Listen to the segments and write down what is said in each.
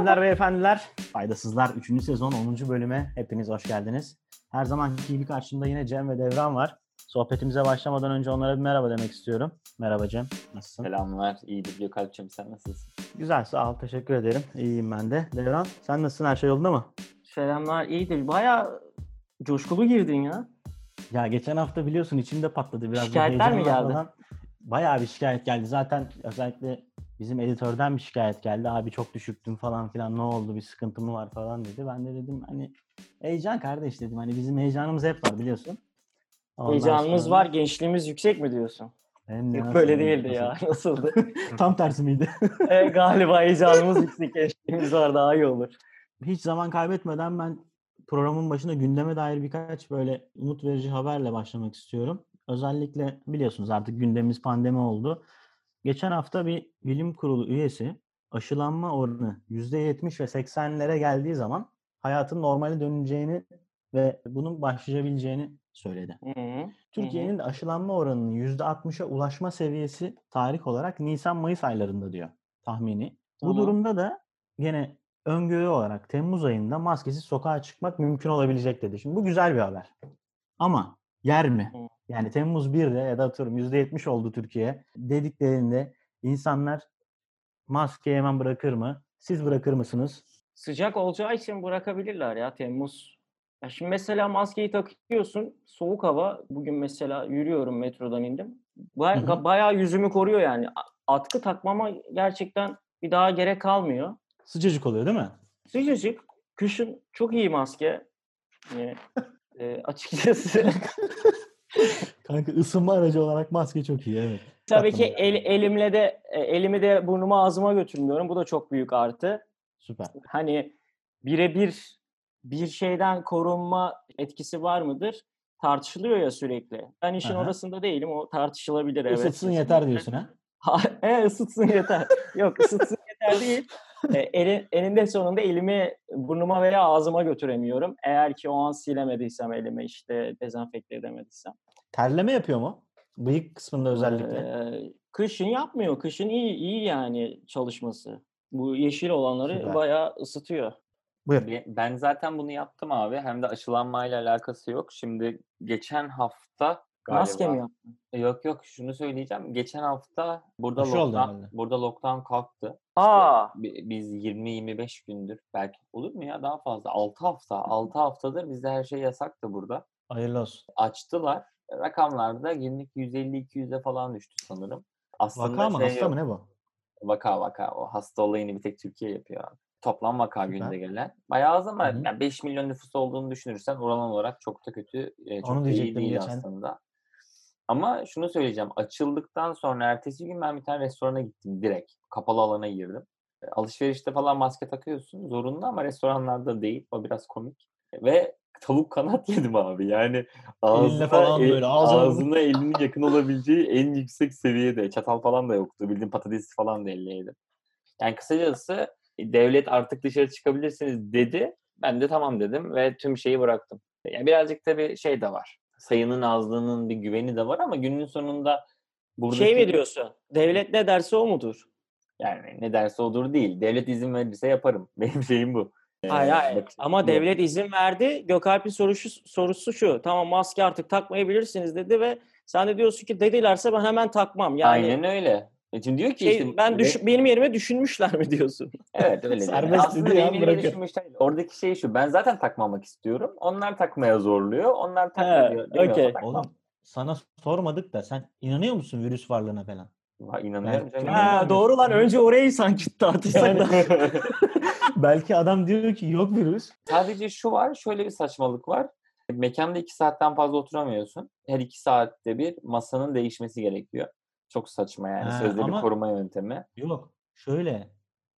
Hanımefendiler ve efendiler, Faydasızlar 3. sezon 10. bölüme hepiniz hoş geldiniz. Her zamanki gibi karşımda yine Cem ve Devran var. Sohbetimize başlamadan önce onlara bir merhaba demek istiyorum. Merhaba Cem, nasılsın? Selamlar, iyidir Gökalp'cığım sen nasılsın? Güzel, sağ ol, teşekkür ederim. İyiyim ben de. Devran, sen nasılsın? Her şey yolunda mı? Selamlar, iyidir. Baya coşkulu girdin ya. Ya geçen hafta biliyorsun içimde patladı biraz. Şikayetler mi geldi? Bayağı bir şikayet geldi. Zaten özellikle bizim editörden bir şikayet geldi. Abi çok düşüktüm falan filan ne oldu bir sıkıntı mı var falan dedi. Ben de dedim hani heyecan kardeş dedim. Hani bizim heyecanımız hep var biliyorsun. Ondan Heyecanımız sonra... var, gençliğimiz yüksek mi diyorsun? Hem Yok böyle değildi nasıl? ya. Nasıldı? Tam tersi miydi? e, galiba heyecanımız yüksek, gençliğimiz var daha iyi olur. Hiç zaman kaybetmeden ben programın başında gündeme dair birkaç böyle umut verici haberle başlamak istiyorum. Özellikle biliyorsunuz artık gündemimiz pandemi oldu. Geçen hafta bir bilim kurulu üyesi aşılanma oranı %70 ve 80'lere geldiği zaman hayatın normale döneceğini ve bunun başlayabileceğini söyledi. Türkiye'nin de aşılanma oranının %60'a ulaşma seviyesi tarih olarak Nisan-Mayıs aylarında diyor tahmini. Hı-hı. Bu durumda da yine öngörü olarak Temmuz ayında maskesiz sokağa çıkmak mümkün olabilecek dedi. Şimdi bu güzel bir haber. Ama yer mi? Yani Temmuz 1'de ya da atıyorum %70 oldu Türkiye dediklerinde insanlar maskeyi hemen bırakır mı? Siz bırakır mısınız? Sıcak olacağı için bırakabilirler ya Temmuz. Ya şimdi mesela maskeyi takıyorsun. Soğuk hava. Bugün mesela yürüyorum metrodan indim. Baya, bayağı yüzümü koruyor yani. Atkı takmama gerçekten bir daha gerek kalmıyor. Sıcacık oluyor değil mi? Sıcacık. Kışın çok iyi maske. Yani, e, açıkçası. Kanka ısınma aracı olarak maske çok iyi evet. Tabii ki el, elimle de e, elimi de burnuma ağzıma götürmüyorum. Bu da çok büyük artı. Süper. Hani birebir bir şeyden korunma etkisi var mıdır? Tartışılıyor ya sürekli. Ben işin Aha. orasında değilim. O tartışılabilir evet. Isıtsın yeter diyorsun ha? e, ısıtsın yeter. Yok ısıtsın yeter değil. E, elin, eninde sonunda elimi burnuma veya ağzıma götüremiyorum. Eğer ki o an silemediysem elimi işte dezenfekte edemediysem. Terleme yapıyor mu? Bıyık kısmında özellikle. Ee, kışın yapmıyor. Kışın iyi iyi yani çalışması. Bu yeşil olanları Süper. bayağı ısıtıyor. Buyur. Ben zaten bunu yaptım abi. Hem de aşılanmayla alakası yok. Şimdi geçen hafta Galiba. Maske mi yaptın? Yok yok şunu söyleyeceğim. Geçen hafta burada Aşı lockdown, burada lockdown kalktı. Aa. İşte biz 20-25 gündür belki olur mu ya daha fazla 6 hafta 6 haftadır bizde her şey yasaktı burada. Hayırlı olsun. Açtılar. Rakamlarda günlük 150-200'e falan düştü sanırım. Aslında vaka mı? Şey hasta yok. mı ne bu? Vaka vaka. O hasta olayını bir tek Türkiye yapıyor abi. Toplam vaka Süper. günde gelen. Bayağı az ama yani 5 milyon nüfus olduğunu düşünürsen oran olarak çok da kötü, çok Onu da iyi değil geçen. aslında. Ama şunu söyleyeceğim. Açıldıktan sonra ertesi gün ben bir tane restorana gittim direkt. Kapalı alana girdim. E, alışverişte falan maske takıyorsun zorunlu ama restoranlarda değil. O biraz komik. Ve tavuk kanat yedim abi. Yani ağzına, falan el, böyle, ağzına, ağzına elinin yakın olabileceği en yüksek seviyede. Çatal falan da yoktu. Bildiğin patates falan da elle yedim. Yani kısacası e, devlet artık dışarı çıkabilirsiniz dedi. Ben de tamam dedim ve tüm şeyi bıraktım. Yani birazcık tabii şey de var sayının azlığının bir güveni de var ama günün sonunda buradaki... Şey mi diyorsun? Devlet ne derse o mudur? Yani ne derse odur değil. Devlet izin verirse yaparım. Benim şeyim bu. Hayır hayır. Bak, ama bu. devlet izin verdi. Gökalp'in sorusu, sorusu şu. Tamam maske artık takmayabilirsiniz dedi ve sen de diyorsun ki dedilerse ben hemen takmam. Yani, Aynen öyle. E şimdi diyor ki şey, işte, ben düş, benim yerime düşünmüşler mi diyorsun? Evet öyle. Serbest Aslında benim yerime düşünmüşler. Oradaki şey şu. Ben zaten takmamak istiyorum. Onlar takmaya zorluyor. Onlar takmıyor. Okay. Oğlum sana sormadık da sen inanıyor musun virüs varlığına falan? Ha, inanıyorum canım. Ha, doğru lan. Önce orayı sanki tartışsak yani. Belki adam diyor ki yok virüs. Sadece şu var. Şöyle bir saçmalık var. Mekanda iki saatten fazla oturamıyorsun. Her iki saatte bir masanın değişmesi gerekiyor. Çok saçma yani. Ha, Sözleri ama... koruma yöntemi. Yok. Şöyle.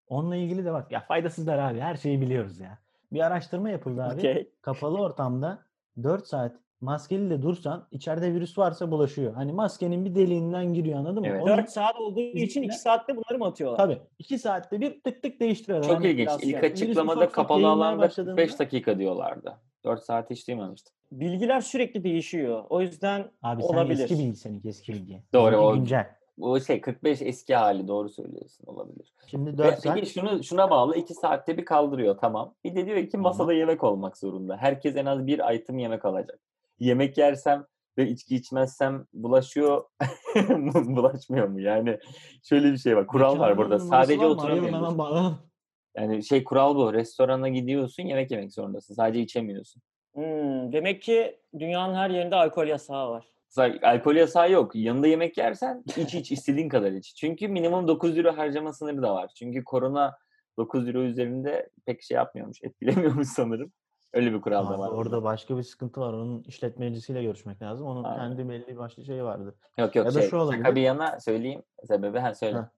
Onunla ilgili de bak ya faydasızlar abi. Her şeyi biliyoruz ya. Bir araştırma yapıldı abi. Okay. Kapalı ortamda 4 saat maskeli de dursan içeride virüs varsa bulaşıyor. Hani maskenin bir deliğinden giriyor anladın mı? Evet. 4 saat olduğu için 2 saatte bunları mı atıyorlar? Tabii. 2 saatte bir tık tık değiştiriyorlar. Çok yani ilginç. İlk yani. açıklamada kapalı alanda 5 dakika diyorlardı. 4 saat hiç duymamıştım. Bilgiler sürekli değişiyor. O yüzden Abi olabilir. Abi sen eski bilgi seninki eski bilgi. Doğru. O, güncel. Bu şey 45 eski hali doğru söylüyorsun olabilir. Şimdi 4 saat. Peki şunu, şuna bağlı 2 saatte bir kaldırıyor tamam. Bir de diyor ki masada Ama. yemek olmak zorunda. Herkes en az bir item yemek alacak. Yemek yersem ve içki içmezsem bulaşıyor bulaşmıyor mu? Yani şöyle bir şey var. Kural var burada. Sadece oturamıyorsun. Yani şey kural bu. Restorana gidiyorsun yemek yemek zorundasın. Sadece içemiyorsun. Hmm, demek ki dünyanın her yerinde alkol yasağı var. Alkol yasağı yok. Yanında yemek yersen iç iç istediğin kadar iç. Çünkü minimum 9 euro harcama sınırı da var. Çünkü korona 9 euro üzerinde pek şey yapmıyormuş, etkilemiyormuş sanırım. Öyle bir kural da var. Orada başka bir sıkıntı var. Onun işletmecisiyle görüşmek lazım. Onun Aynen. kendi belli başlı şeyi vardı. Yok yok ya şey, şu olabilir. şaka bir yana söyleyeyim sebebi. Ha söyle. Ha.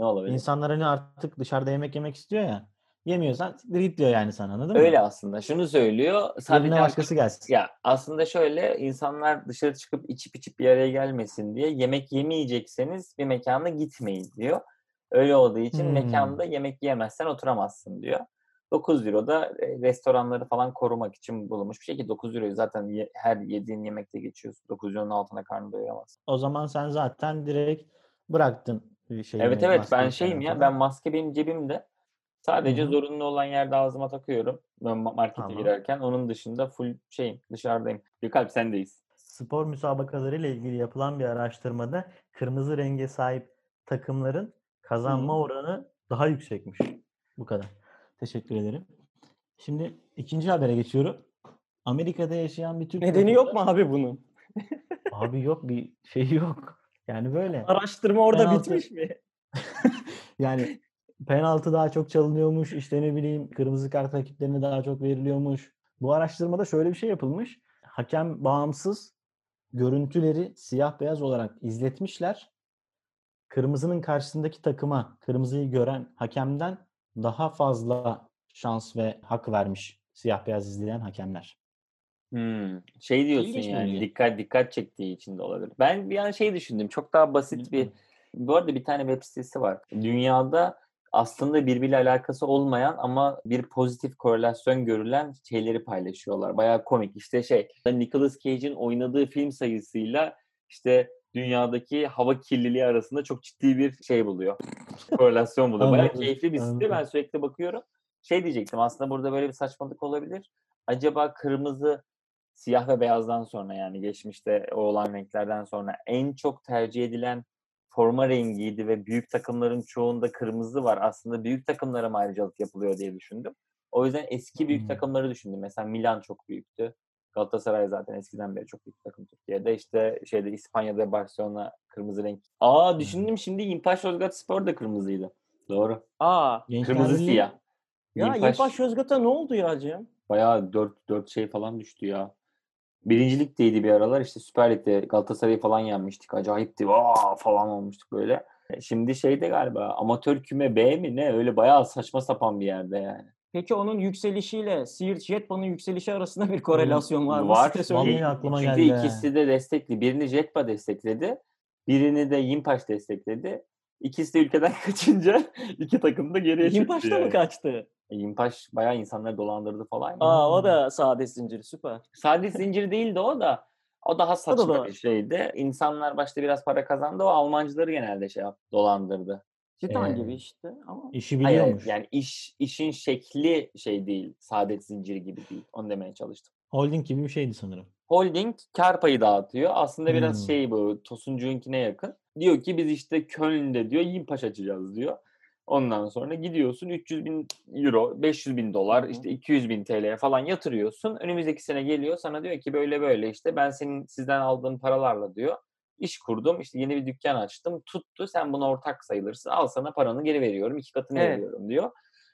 Ne olabilir? İnsanlar hani artık dışarıda yemek yemek istiyor ya. Yemiyorsan git diyor yani sana anladın mı? Öyle aslında. Şunu söylüyor. Sadece başkası gelsin. Ya aslında şöyle insanlar dışarı çıkıp içip içip bir araya gelmesin diye yemek yemeyecekseniz bir mekana gitmeyin diyor. Öyle olduğu için hmm. mekanda yemek yiyemezsen oturamazsın diyor. 9 euro da e, restoranları falan korumak için bulunmuş bir şey ki 9 euro zaten her yediğin yemekte geçiyorsun. 9 euronun altına karnı doyuramazsın. O zaman sen zaten direkt bıraktın şeyi. Evet evet ben şeyim ya ben maske benim cebimde. Sadece Hı-hı. zorunlu olan yerde ağzıma takıyorum. Markete tamam. girerken. Onun dışında full şeyim dışarıdayım. Gökalp sendeyiz. Spor müsabakaları ile ilgili yapılan bir araştırmada kırmızı renge sahip takımların kazanma Hı-hı. oranı daha yüksekmiş. Bu kadar. Teşekkür ederim. Şimdi ikinci habere geçiyorum. Amerika'da yaşayan bir Türk... Nedeni yok mu abi bunun? abi yok bir şey yok. Yani böyle. Araştırma orada penaltı... bitmiş mi? yani penaltı daha çok çalınıyormuş. İşte ne bileyim kırmızı kart rakiplerine daha çok veriliyormuş. Bu araştırmada şöyle bir şey yapılmış. Hakem bağımsız görüntüleri siyah beyaz olarak izletmişler. Kırmızının karşısındaki takıma kırmızıyı gören hakemden daha fazla şans ve hak vermiş siyah beyaz izleyen hakemler. Hmm. Şey diyorsun İlginç yani mi? dikkat dikkat çektiği için de olabilir. Ben bir an şey düşündüm. Çok daha basit bir bu arada bir tane web sitesi var. Dünyada aslında birbiriyle alakası olmayan ama bir pozitif korelasyon görülen şeyleri paylaşıyorlar. Bayağı komik. İşte şey Nicolas Cage'in oynadığı film sayısıyla işte dünyadaki hava kirliliği arasında çok ciddi bir şey buluyor. Korelasyon buluyor. Bayağı keyifli bir site. Ben sürekli bakıyorum. Şey diyecektim aslında burada böyle bir saçmalık olabilir. Acaba kırmızı siyah ve beyazdan sonra yani geçmişte o olan renklerden sonra en çok tercih edilen forma rengiydi ve büyük takımların çoğunda kırmızı var. Aslında büyük takımlara mı ayrıcalık yapılıyor diye düşündüm. O yüzden eski büyük hmm. takımları düşündüm. Mesela Milan çok büyüktü. Galatasaray zaten eskiden beri çok büyük takım Türkiye'de. İşte şeyde İspanya'da Barcelona kırmızı renk. Aa düşündüm şimdi İmpaş Yozgat Spor da kırmızıydı. Doğru. Aa. Kırmızı siyah. Ya İmpaş, Yozgat'a ne oldu ya Cem? Bayağı 4, 4 şey falan düştü ya. Birincilikteydi bir aralar. İşte Süper Lig'de Galatasaray'ı falan yenmiştik. Acayipti. Aa falan olmuştuk böyle. E, şimdi şeyde galiba amatör küme B mi ne öyle bayağı saçma sapan bir yerde yani. Peki onun yükselişiyle Siirt Jetpa'nın yükselişi arasında bir korelasyon var mı? Var. Vallahi aklıma Çünkü geldi. ikisi de destekli. Birini Jetpa destekledi. Birini de Yimpaş destekledi. İkisi de ülkeden kaçınca iki takım da geriye çıktı. Yimpaş da mı kaçtı? Yimpaş e, bayağı insanları dolandırdı falan. Aa o da sade zinciri süper. Sade zinciri değildi o da. O daha saçma o da bir şeydi. İnsanlar başta biraz para kazandı. O Almancıları genelde şey yaptı, dolandırdı. Cidden ee, gibi işte ama. İşi biliyormuş. Hayır, yani iş işin şekli şey değil. Saadet zinciri gibi değil. Onu demeye çalıştım. Holding gibi bir şeydi sanırım. Holding kar payı dağıtıyor. Aslında biraz hmm. şey bu Tosuncu'nkine yakın. Diyor ki biz işte Köln'de diyor Yimpaş açacağız diyor. Ondan sonra gidiyorsun 300 bin euro, 500 bin dolar, işte 200 bin TL falan yatırıyorsun. Önümüzdeki sene geliyor sana diyor ki böyle böyle işte ben senin sizden aldığım paralarla diyor iş kurdum. işte yeni bir dükkan açtım. Tuttu. Sen buna ortak sayılırsın. Al sana paranı geri veriyorum. iki katını evet. veriyorum diyor.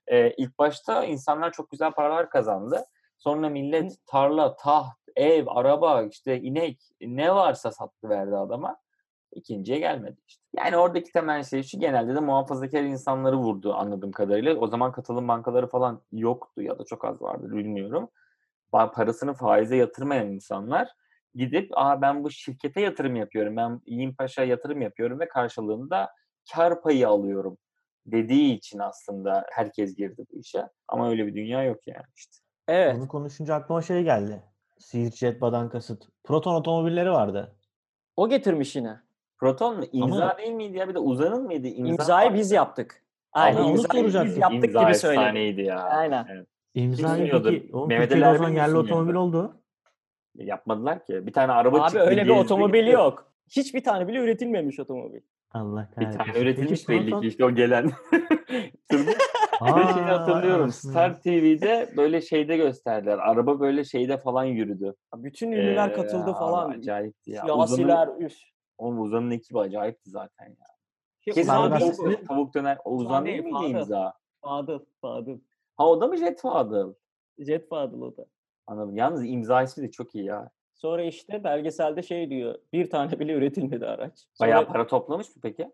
Ee, ilk başta insanlar çok güzel paralar kazandı. Sonra millet tarla, taht, ev, araba, işte inek ne varsa sattı verdi adama ikinciye gelmedi işte. Yani oradaki temel şey şu genelde de muhafazakar insanları vurdu anladığım kadarıyla. O zaman katılım bankaları falan yoktu ya da çok az vardı bilmiyorum. Parasını faize yatırmayan insanlar gidip Aa, ben bu şirkete yatırım yapıyorum, ben İyim Paşa yatırım yapıyorum ve karşılığında kar payı alıyorum dediği için aslında herkes girdi bu işe. Ama öyle bir dünya yok yani işte. Evet. Bunu konuşunca aklıma şey geldi. Siirt Jetba'dan kasıt. Proton otomobilleri vardı. O getirmiş yine. Proton mu? İmza Ama... değil miydi ya? Bir de Uzan'ın mıydı? İmza İmzayı biz yaptık. Aynen onu soracaktım. Biz yaptık İmza gibi söyledi. ya. Aynen. Evet. İmzayı peki o Mehmet Ali o zaman yerli otomobil oldu. Yapmadılar ki. Bir tane araba Abi çıktı. öyle bir otomobil yok. Hiçbir tane bile üretilmemiş otomobil. Allah kahretsin. Bir tane üretilmiş Peki, belli ki işte o gelen. bir şey hatırlıyorum. Star TV'de böyle şeyde gösterdiler. Araba böyle şeyde falan yürüdü. Bütün ünlüler ee, katıldı falan. Acayipti ya. Siyasiler üf. Oğlum Uzan'ın ekibi acayipti zaten ya. Şey, Kesin tavuk, tavuk döner. O Uzan değil miydi imza? Fadıl. Fadıl. Ha o da mı Jet Fadıl? Jet Fadıl o da. Anladım. Yalnız imza ismi de çok iyi ya. Sonra işte belgeselde şey diyor. Bir tane bile üretilmedi araç. Sonra, Bayağı para toplamış mı peki?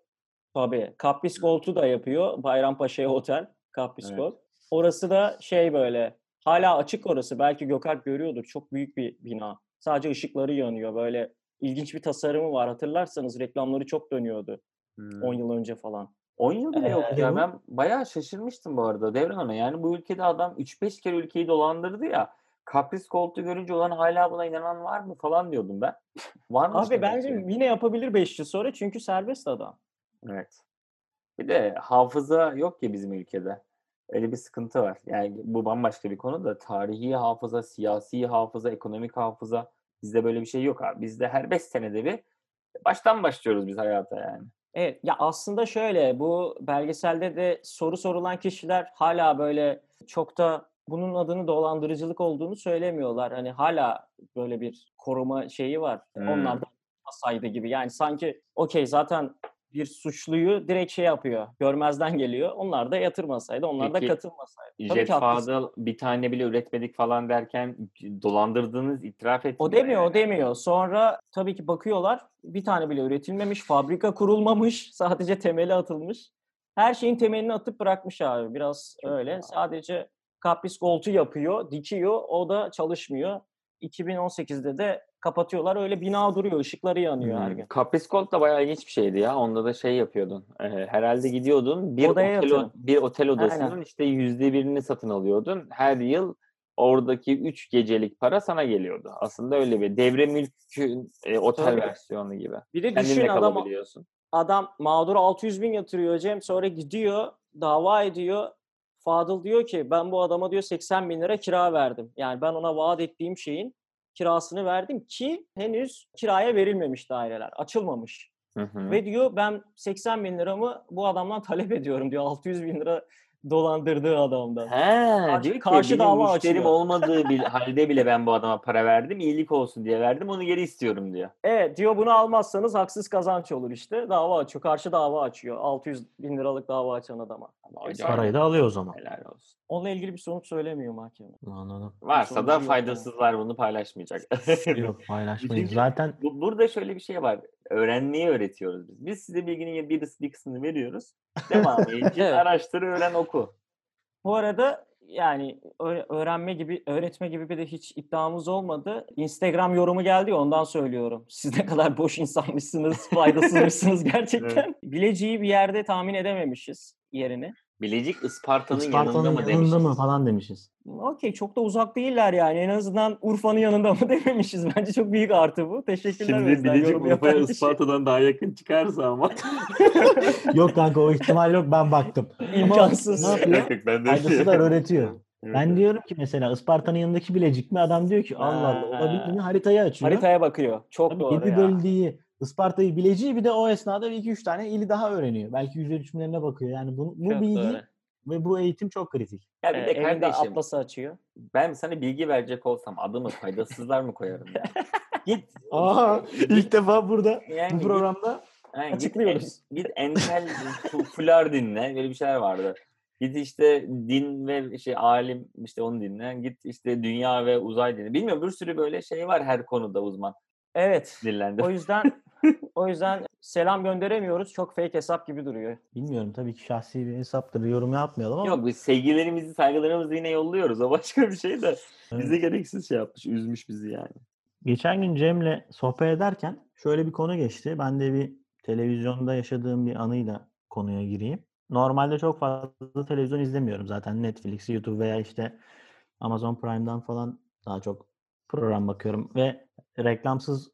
Tabii. Kapris Gold'u da yapıyor. Bayrampaşa'ya otel. Kapris evet. Orası da şey böyle. Hala açık orası. Belki Gökalp görüyordur. Çok büyük bir bina. Sadece ışıkları yanıyor. Böyle ilginç bir tasarımı var. Hatırlarsanız reklamları çok dönüyordu. Hmm. 10 yıl önce falan. 10 yıl bile ee, yok ya. Ben bayağı şaşırmıştım bu arada Devran Hanım. Yani bu ülkede adam 3-5 kere ülkeyi dolandırdı ya. Kapris koltuğu görünce olan hala buna inanan var mı falan diyordum ben. var mı? Abi bence yine yapabilir 5 yıl sonra çünkü serbest adam. Evet. Bir de hafıza yok ya bizim ülkede. Öyle bir sıkıntı var. Yani bu bambaşka bir konu da tarihi hafıza, siyasi hafıza, ekonomik hafıza bizde böyle bir şey yok abi. Bizde her 5 senede bir baştan başlıyoruz biz hayata yani. Evet ya aslında şöyle bu belgeselde de soru sorulan kişiler hala böyle çok da bunun adını dolandırıcılık olduğunu söylemiyorlar. Hani hala böyle bir koruma şeyi var. Hmm. Onlar da saydı gibi. Yani sanki okey zaten bir suçluyu direkt şey yapıyor. Görmezden geliyor. Onlar da yatırmasaydı, onlar Peki, da katılmasaydı. Jet Fadıl bir tane bile üretmedik falan derken dolandırdığınız itiraf etti. O demiyor, yani. o demiyor. Sonra tabii ki bakıyorlar. Bir tane bile üretilmemiş, fabrika kurulmamış, sadece temeli atılmış. Her şeyin temelini atıp bırakmış abi. Biraz Çok öyle. Ya. Sadece Kapris Gold'u yapıyor, dikiyor. O da çalışmıyor. 2018'de de kapatıyorlar. Öyle bina duruyor, ışıkları yanıyor hmm. her gün. Kapris Gold da bayağı ilginç bir şeydi ya. Onda da şey yapıyordun. Ee, herhalde gidiyordun bir Odaya otel, o, bir otel odasının Aynen. işte yüzde birini satın alıyordun. Her yıl oradaki 3 gecelik para sana geliyordu. Aslında öyle bir devre mülkün e, otel Tabii. versiyonu gibi. Bir de düşün adam, adam mağdur 600 bin yatırıyor Cem sonra gidiyor dava ediyor Fadıl diyor ki ben bu adama diyor 80 bin lira kira verdim. Yani ben ona vaat ettiğim şeyin kirasını verdim ki henüz kiraya verilmemiş daireler. Açılmamış. Hı hı. Ve diyor ben 80 bin liramı bu adamdan talep ediyorum diyor. 600 bin lira dolandırdığı adamdan. He, karşı, diyor ki karşı dava müşterim açıyor. olmadığı bir halde bile ben bu adama para verdim. iyilik olsun diye verdim. Onu geri istiyorum diyor. Evet diyor bunu almazsanız haksız kazanç olur işte. Dava açıyor. Karşı dava açıyor. 600 bin liralık dava açan adama. Parayı da alıyor o zaman. Helal olsun. Onunla ilgili bir sonuç söylemiyor mahkeme. Anladım. Varsa da faydasızlar bunu paylaşmayacak. yok paylaşmayız. Zaten bu, burada şöyle bir şey var. Öğrenmeyi öğretiyoruz biz. Biz size bilginin bir, bir kısmını veriyoruz. Devamı için araştır, öğren, oku. Bu arada yani öğrenme gibi, öğretme gibi bir de hiç iddiamız olmadı. Instagram yorumu geldi ondan söylüyorum. Siz ne kadar boş insanmışsınız, faydasızmışsınız gerçekten. evet. Bileciği bir yerde tahmin edememişiz yerini. Bilecik Isparta'nın, Isparta'nın yanında mı yanında demişiz? mı falan demişiz. Okey çok da uzak değiller yani. En azından Urfa'nın yanında mı dememişiz. Bence çok büyük artı bu. Teşekkürler. Şimdi Bilecik Urfa'ya Isparta'dan daha yakın çıkarsa ama. yok kanka o ihtimal yok ben baktım. İmkansız. Ama ne yapıyor? ben de Faydasılar öğretiyor. Evet. Ben diyorum ki mesela Isparta'nın yanındaki Bilecik mi? Adam diyor ki Allah Allah olabilir mi? Haritayı açıyor. Haritaya bakıyor. Çok Tabii doğru ya. bölgeyi Isparta'yı bileceği bir de o esnada bir iki üç tane ili daha öğreniyor. Belki yüz ölçümlerine bakıyor. Yani bu, bu bilgi doğru. ve bu eğitim çok kritik. Ya bir ee, de kardeşim atlası açıyor. Ben sana bilgi verecek olsam adımı faydasızlar mı koyarım ya? git. Aa, ilk defa burada yani bu programda git, yani açıklıyoruz. Git, git entel fular dinle. Böyle bir şeyler vardı. Git işte din ve şey alim işte onu dinle. Git işte dünya ve uzay dinle. Bilmiyorum bir sürü böyle şey var her konuda uzman. Evet. Dillendim. O yüzden o yüzden selam gönderemiyoruz. Çok fake hesap gibi duruyor. Bilmiyorum tabii ki şahsi bir hesaptır. Yorum yapmayalım ama. Yok biz sevgilerimizi, saygılarımızı yine yolluyoruz. O başka bir şey de. Bize gereksiz şey yapmış. Üzmüş bizi yani. Geçen gün Cem'le sohbet ederken şöyle bir konu geçti. Ben de bir televizyonda yaşadığım bir anıyla konuya gireyim. Normalde çok fazla televizyon izlemiyorum zaten. Netflix, YouTube veya işte Amazon Prime'dan falan daha çok program bakıyorum ve reklamsız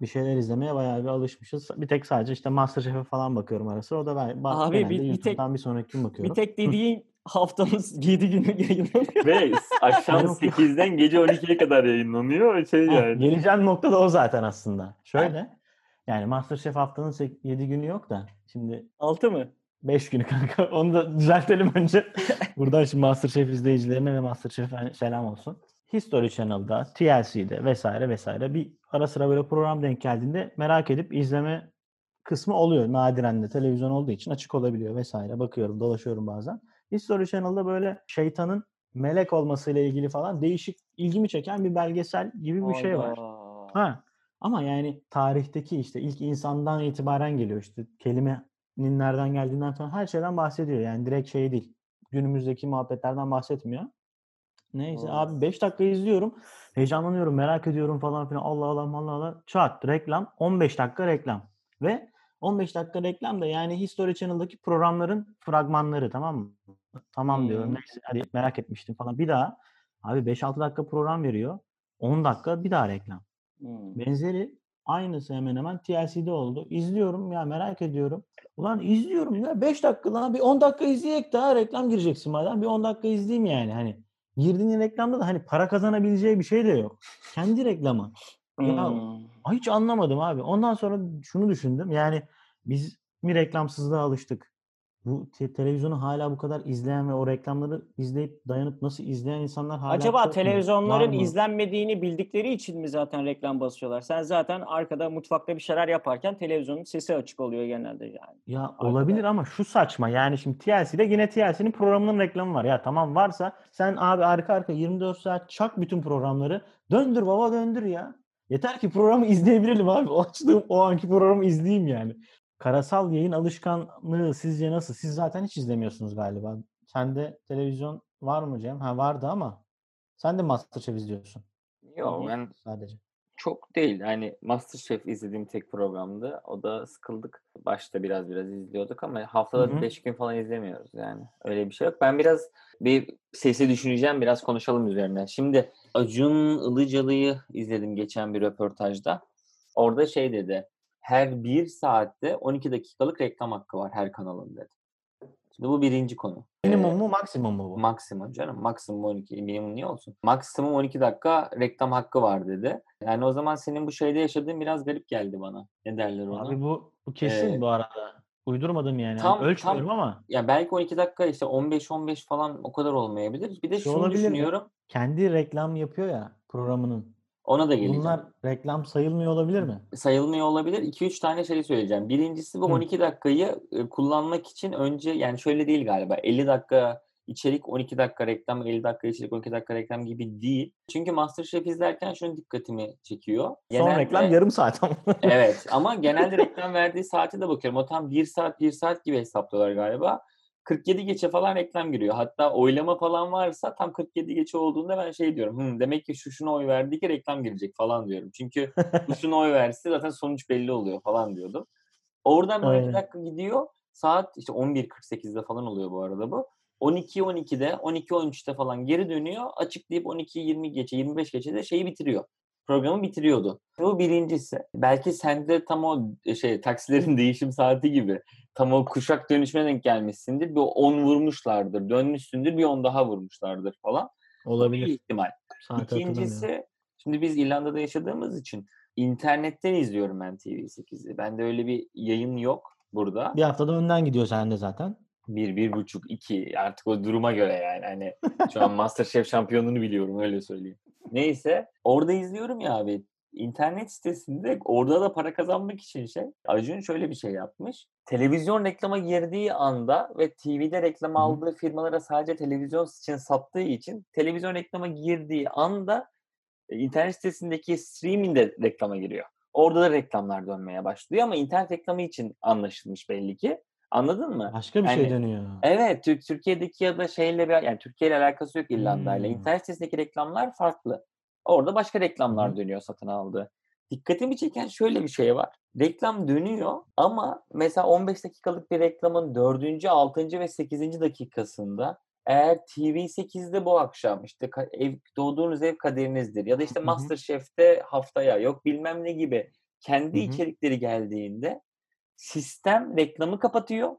bir şeyler izlemeye bayağı bir alışmışız. Bir tek sadece işte Masterchef'e falan bakıyorum arası. O da ben Abi bir, bir tek, bir sonraki gün bakıyorum. Bir tek dediğin haftamız 7 günü yayınlanıyor. Ve akşam 8'den gece 12'ye kadar yayınlanıyor. Şey yani. Geleceğim nokta da o zaten aslında. Şöyle yani Masterchef haftanın 7 günü yok da şimdi 6 mı? 5 günü kanka. Onu da düzeltelim önce. Buradan şimdi Masterchef izleyicilerine ve Masterchef'e selam olsun. History Channel'da, TLC'de vesaire vesaire bir ara sıra böyle program denk geldiğinde merak edip izleme kısmı oluyor. Nadiren de televizyon olduğu için açık olabiliyor vesaire. Bakıyorum, dolaşıyorum bazen. History Channel'da böyle şeytanın melek olmasıyla ilgili falan değişik ilgimi çeken bir belgesel gibi bir şey var. Ha. Ama yani tarihteki işte ilk insandan itibaren geliyor işte kelimenin nereden geldiğinden sonra her şeyden bahsediyor. Yani direkt şey değil. Günümüzdeki muhabbetlerden bahsetmiyor. Neyse evet. abi 5 dakika izliyorum. Heyecanlanıyorum, merak ediyorum falan filan. Allah Allah Allah Allah. Çat reklam. 15 dakika reklam. Ve 15 dakika reklam da yani History Channel'daki programların fragmanları tamam mı? Tamam hmm. diyorum. Neyse hadi merak etmiştim falan. Bir daha abi 5-6 dakika program veriyor. 10 dakika bir daha reklam. Hmm. Benzeri aynısı hemen hemen TLC'de oldu. İzliyorum ya merak ediyorum. Ulan izliyorum ya 5 dakika lan bir 10 dakika izleyek daha reklam gireceksin madem bir 10 dakika izleyeyim yani hani girdiğin reklamda da hani para kazanabileceği bir şey de yok. Kendi reklamı. Ya hmm. hiç anlamadım abi. Ondan sonra şunu düşündüm. Yani biz mi reklamsızlığa alıştık? Bu te- televizyonu hala bu kadar izleyen ve o reklamları izleyip dayanıp nasıl izleyen insanlar hala Acaba televizyonların izlenmediğini bildikleri için mi zaten reklam basıyorlar? Sen zaten arkada mutfakta bir şeyler yaparken televizyonun sesi açık oluyor genelde yani. Ya arkada. olabilir ama şu saçma. Yani şimdi TLC'de yine TLC'nin programının reklamı var. Ya tamam varsa sen abi arka arka 24 saat çak bütün programları. Döndür baba döndür ya. Yeter ki programı izleyebilelim abi. O açtığım o anki programı izleyeyim yani karasal yayın alışkanlığı sizce nasıl? Siz zaten hiç izlemiyorsunuz galiba. Sende televizyon var mı Cem? Ha vardı ama sen de Masterchef izliyorsun. Yok ben sadece. Çok değil. Yani Masterchef izlediğim tek programdı. O da sıkıldık. Başta biraz biraz izliyorduk ama haftada 5 gün falan izlemiyoruz yani. Öyle bir şey yok. Ben biraz bir sesi düşüneceğim. Biraz konuşalım üzerine. Şimdi Acun Ilıcalı'yı izledim geçen bir röportajda. Orada şey dedi her bir saatte 12 dakikalık reklam hakkı var her kanalın dedi. Şimdi bu birinci konu. Minimum mu maksimum mu bu? Maksimum canım. Maksimum 12. Minimum niye olsun? Maksimum 12 dakika reklam hakkı var dedi. Yani o zaman senin bu şeyde yaşadığın biraz garip geldi bana. Ne derler ona? Abi bu, bu kesin ee, bu arada. Uydurmadım yani. Tam, Ölçmüyorum tam, ama. Ya belki 12 dakika işte 15-15 falan o kadar olmayabilir. Bir de Şu şunu düşünüyorum. Mi? Kendi reklam yapıyor ya programının. Ona da geleceğim. Bunlar reklam sayılmıyor olabilir mi? Sayılmıyor olabilir. 2-3 tane şey söyleyeceğim. Birincisi bu Hı. 12 dakikayı kullanmak için önce yani şöyle değil galiba. 50 dakika içerik 12 dakika reklam, 50 dakika içerik 12 dakika reklam gibi değil. Çünkü Masterchef izlerken şunu dikkatimi çekiyor. Genelde, Son reklam yarım saat ama. evet ama genelde reklam verdiği saate de bakıyorum. O tam 1 saat 1 saat gibi hesaplıyorlar galiba. 47 geçe falan reklam giriyor. Hatta oylama falan varsa tam 47 geçe olduğunda ben şey diyorum. Hı, demek ki şu şuna oy verdi ki reklam girecek falan diyorum. Çünkü bu şuna oy verse zaten sonuç belli oluyor falan diyordum. Oradan 12 dakika gidiyor. Saat işte 11.48'de falan oluyor bu arada bu. 12-12'de, 12-13'te falan geri dönüyor. Açıklayıp 12-20 geçe, 25 geçe de şeyi bitiriyor programı bitiriyordu. Bu birincisi. Belki sende tam o e, şey taksilerin değişim saati gibi tam o kuşak dönüşüne denk gelmişsindir. Bir 10 vurmuşlardır. Dönmüşsündür bir 10 daha vurmuşlardır falan. Olabilir. Bir ihtimal. Saat İkincisi şimdi biz İrlanda'da yaşadığımız için internetten izliyorum ben TV8'i. Bende öyle bir yayın yok burada. Bir haftada önden gidiyor sende zaten. Bir, bir buçuk, iki. Artık o duruma göre yani. Hani şu an Masterchef şampiyonunu biliyorum öyle söyleyeyim. Neyse orada izliyorum ya abi. İnternet sitesinde orada da para kazanmak için şey Acun şöyle bir şey yapmış. Televizyon reklama girdiği anda ve TV'de reklam aldığı firmalara sadece televizyon için sattığı için televizyon reklama girdiği anda e, internet sitesindeki streamingde reklama giriyor. Orada da reklamlar dönmeye başlıyor ama internet reklamı için anlaşılmış belli ki. Anladın mı? Başka bir şey yani, şey dönüyor. Evet, Türkiye'deki ya da şeyle bir, yani Türkiye ile alakası yok İrlanda ile. Hmm. İnternet sitesindeki reklamlar farklı. Orada başka reklamlar dönüyor satın aldığı. Dikkatimi çeken şöyle bir şey var. Reklam dönüyor ama mesela 15 dakikalık bir reklamın 4. 6. ve 8. dakikasında eğer TV8'de bu akşam işte ev, doğduğunuz ev kaderinizdir ya da işte Masterchef'te haftaya yok bilmem ne gibi Kendi Hı-hı. içerikleri geldiğinde sistem reklamı kapatıyor.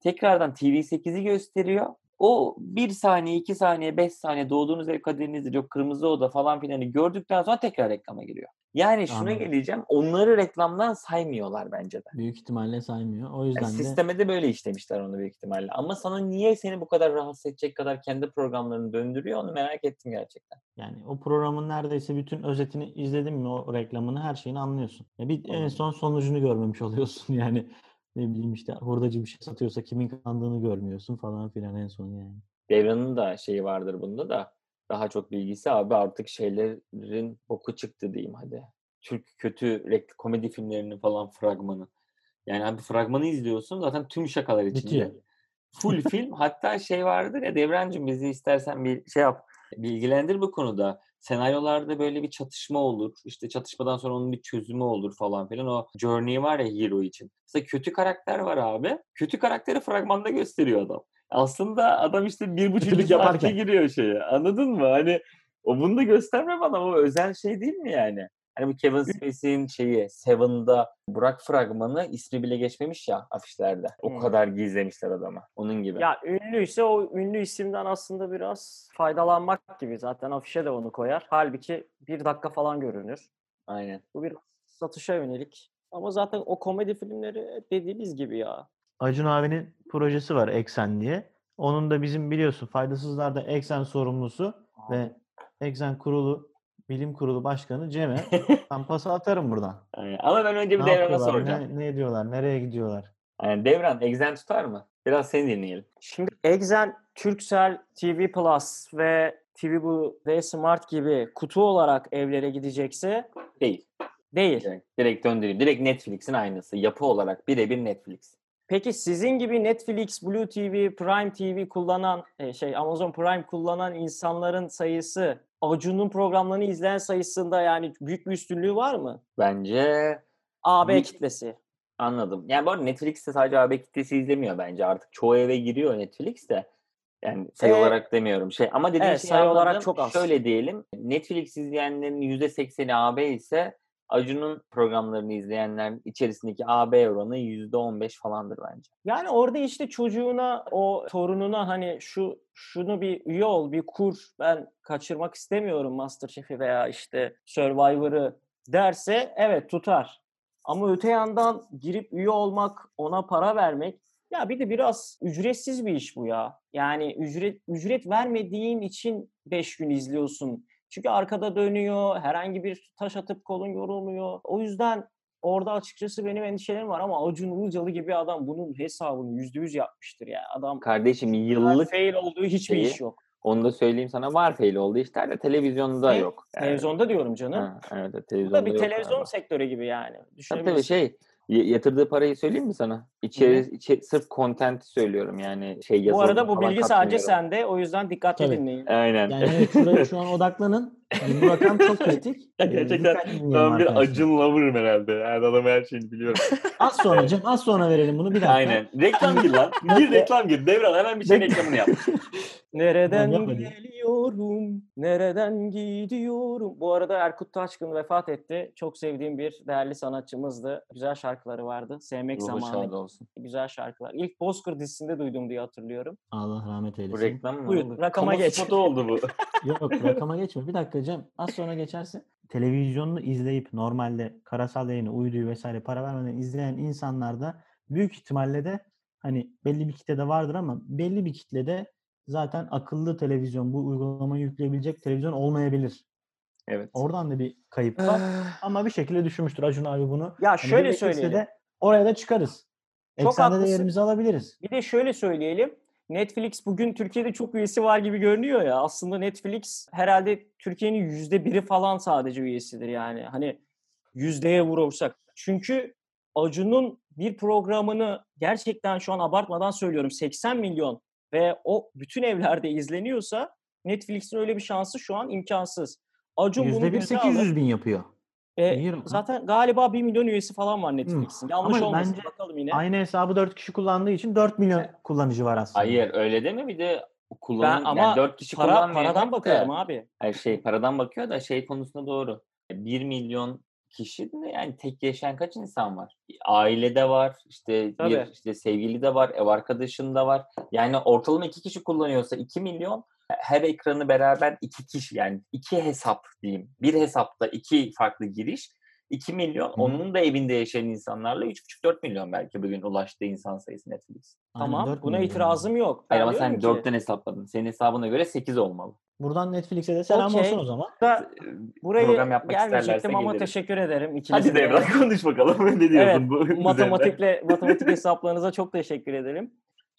Tekrardan TV8'i gösteriyor. O bir saniye, iki saniye, beş saniye doğduğunuz ev kaderinizdir, yok kırmızı oda falan filanı gördükten sonra tekrar reklama giriyor. Yani şuna Anladım. geleceğim. Onları reklamdan saymıyorlar bence de. Büyük ihtimalle saymıyor. O yüzden yani de... Sisteme de böyle işlemişler onu büyük ihtimalle. Ama sana niye seni bu kadar rahatsız edecek kadar kendi programlarını döndürüyor onu merak ettim gerçekten. Yani o programın neredeyse bütün özetini izledin mi o reklamını her şeyini anlıyorsun. Ya bir en son sonucunu görmemiş oluyorsun yani. Ne bileyim işte hurdacı bir şey satıyorsa kimin kandığını görmüyorsun falan filan en son yani. Devran'ın da şeyi vardır bunda da daha çok bilgisi abi artık şeylerin boku çıktı diyeyim hadi. Türk kötü komedi filmlerinin falan fragmanı. Yani abi fragmanı izliyorsun zaten tüm şakalar içinde. Bitiyor. Full film hatta şey vardır ya Devrancığım bizi istersen bir şey yap bilgilendir bu konuda. Senaryolarda böyle bir çatışma olur. İşte çatışmadan sonra onun bir çözümü olur falan filan. O journey var ya hero için. Mesela kötü karakter var abi. Kötü karakteri fragmanda gösteriyor adam. Aslında adam işte bir buçuk saatte giriyor şeye. Anladın mı? Hani o bunu da gösterme bana. O özel şey değil mi yani? Hani bu Kevin Spacey'in şeyi Seven'da Burak fragmanı ismi bile geçmemiş ya afişlerde. O hmm. kadar gizlemişler adamı. Onun gibi. Ya ünlüyse o ünlü isimden aslında biraz faydalanmak gibi. Zaten afişe de onu koyar. Halbuki bir dakika falan görünür. Aynen. Bu bir satışa yönelik. Ama zaten o komedi filmleri dediğimiz gibi ya. Acun abinin projesi var Eksen diye. Onun da bizim biliyorsun faydasızlarda Eksen sorumlusu ve Eksen kurulu bilim kurulu başkanı Cem'e ben pası atarım buradan. Aynen. Ama ben önce bir Devran'a soracağım. Ne, ne diyorlar? Nereye gidiyorlar? Yani Devran, Exen tutar mı? Biraz seni dinleyelim. Şimdi Exen, Turkcell, TV Plus ve TV Bu ve Smart gibi kutu olarak evlere gidecekse değil. Değil. Direkt, direkt döndüreyim. Direkt Netflix'in aynısı. Yapı olarak birebir Netflix. Peki sizin gibi Netflix, Blue TV, Prime TV kullanan e, şey Amazon Prime kullanan insanların sayısı Acun'un programlarını izleyen sayısında yani büyük bir üstünlüğü var mı? Bence AB bir... kitlesi. Anladım. Yani bu arada Netflix'te sadece AB kitlesi izlemiyor bence artık. Çoğu eve giriyor Netflix'te. Yani sayı ee, olarak demiyorum. Şey ama dediğim evet, şey sayı olarak çok az. Şöyle diyelim. Netflix izleyenlerin %80'i AB ise Acun'un programlarını izleyenler içerisindeki AB oranı %15 falandır bence. Yani orada işte çocuğuna, o torununa hani şu şunu bir üye ol, bir kur, ben kaçırmak istemiyorum Masterchef'i veya işte Survivor'ı derse evet tutar. Ama öte yandan girip üye olmak, ona para vermek ya bir de biraz ücretsiz bir iş bu ya. Yani ücret ücret vermediğin için 5 gün izliyorsun. Çünkü arkada dönüyor, herhangi bir taş atıp kolun yorulmuyor. O yüzden orada açıkçası benim endişelerim var ama Acun Ilıcalı gibi adam bunun hesabını yüzde yüz yapmıştır ya. Adam Kardeşim yıllık fail olduğu hiçbir şeyi, iş yok. Onu da söyleyeyim sana var fail olduğu işler de televizyonda yok. Yani. Televizyonda diyorum canım. Ha, evet, televizyonda Bu da bir televizyon galiba. sektörü gibi yani. Tabii tabii şey yatırdığı parayı söyleyeyim mi sana? İçeri, içeri sırf content söylüyorum yani şey yazılım Bu arada bu bilgi sadece sende o yüzden dikkatli Tabii. dinleyin. Aynen. Yani evet, şuraya şu an odaklanın. Yani bu rakam çok kritik. Gerçekten ben bir acın lover'ım herhalde. Yani adam her şeyini biliyorum. az sonra Cem az sonra verelim bunu bir dakika. Aynen. Reklam gir lan. Bir reklam gir. Devran hemen bir şey reklamını yap. Nereden geliyorum, nereden gidiyorum. Bu arada Erkut Taşkın vefat etti. Çok sevdiğim bir değerli sanatçımızdı. Güzel şarkıları vardı. Sevmek Ruhu zamanı. olsun. Güzel şarkılar. İlk Bozkır dizisinde duydum diye hatırlıyorum. Allah rahmet eylesin. Bu reklam mı? Buyur, rakama Kamu geç. oldu bu. Yok rakama geçme. Bir dakika Cem. Az sonra geçerse televizyonunu izleyip normalde karasal yayını, uyduyu vesaire para vermeden izleyen insanlarda büyük ihtimalle de hani belli bir kitlede vardır ama belli bir kitlede zaten akıllı televizyon bu uygulamayı yükleyebilecek televizyon olmayabilir. Evet. Oradan da bir kayıp var. ama bir şekilde düşünmüştür Acun abi bunu. Ya hani şöyle söyleyelim. De oraya da çıkarız. Çok Eksende haklısın. de yerimizi alabiliriz. Bir de şöyle söyleyelim. Netflix bugün Türkiye'de çok üyesi var gibi görünüyor ya. Aslında Netflix herhalde Türkiye'nin yüzde biri falan sadece üyesidir yani. Hani yüzdeye vurursak. Çünkü Acun'un bir programını gerçekten şu an abartmadan söylüyorum 80 milyon ve o bütün evlerde izleniyorsa Netflix'in öyle bir şansı şu an imkansız. Acun %1 800 bin yapıyor. E, zaten galiba 1 milyon üyesi falan var Netflix'in. Yanlış Ama olmasın bence bakalım yine. Aynı hesabı 4 kişi kullandığı için 4 milyon evet. kullanıcı var aslında. Hayır öyle deme bir de kullanım ben, ama yani 4 kişi para, paradan bakıyorum abi. Hayır şey paradan bakıyor da şey konusunda doğru. 1 milyon kişi de yani tek yaşayan kaç insan var? Ailede var, işte Tabii. bir işte sevgili de var, ev arkadaşın da var. Yani ortalama iki kişi kullanıyorsa 2 milyon her ekranı beraber iki kişi yani iki hesap diyeyim. Bir hesapta iki farklı giriş 2 milyon. Hı. Onun da evinde yaşayan insanlarla 3,5-4 milyon belki bugün ulaştığı insan sayısı Netflix. Aynen, Tamam. Buna milyon. itirazım yok. Hayır ama sen ki, 4'ten hesapladın. Senin hesabına göre 8 olmalı. Buradan Netflix'e de selam Okey. olsun o zaman. da burayı Program yapmak gelmeyecektim ama gelirim. teşekkür ederim. Hadi ikinizin de. Devran konuş bakalım. ne diyorsun Evet, bu matematikle matematik hesaplarınıza çok teşekkür ederim.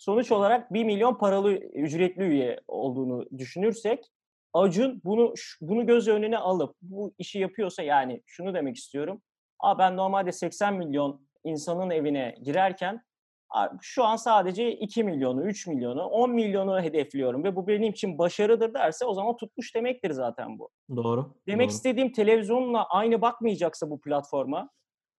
Sonuç olarak 1 milyon paralı ücretli üye olduğunu düşünürsek Acun bunu bunu göz önüne alıp bu işi yapıyorsa yani şunu demek istiyorum. Aa ben normalde 80 milyon insanın evine girerken şu an sadece 2 milyonu, 3 milyonu, 10 milyonu hedefliyorum ve bu benim için başarıdır derse o zaman tutmuş demektir zaten bu. Doğru. Demek doğru. istediğim televizyonla aynı bakmayacaksa bu platforma.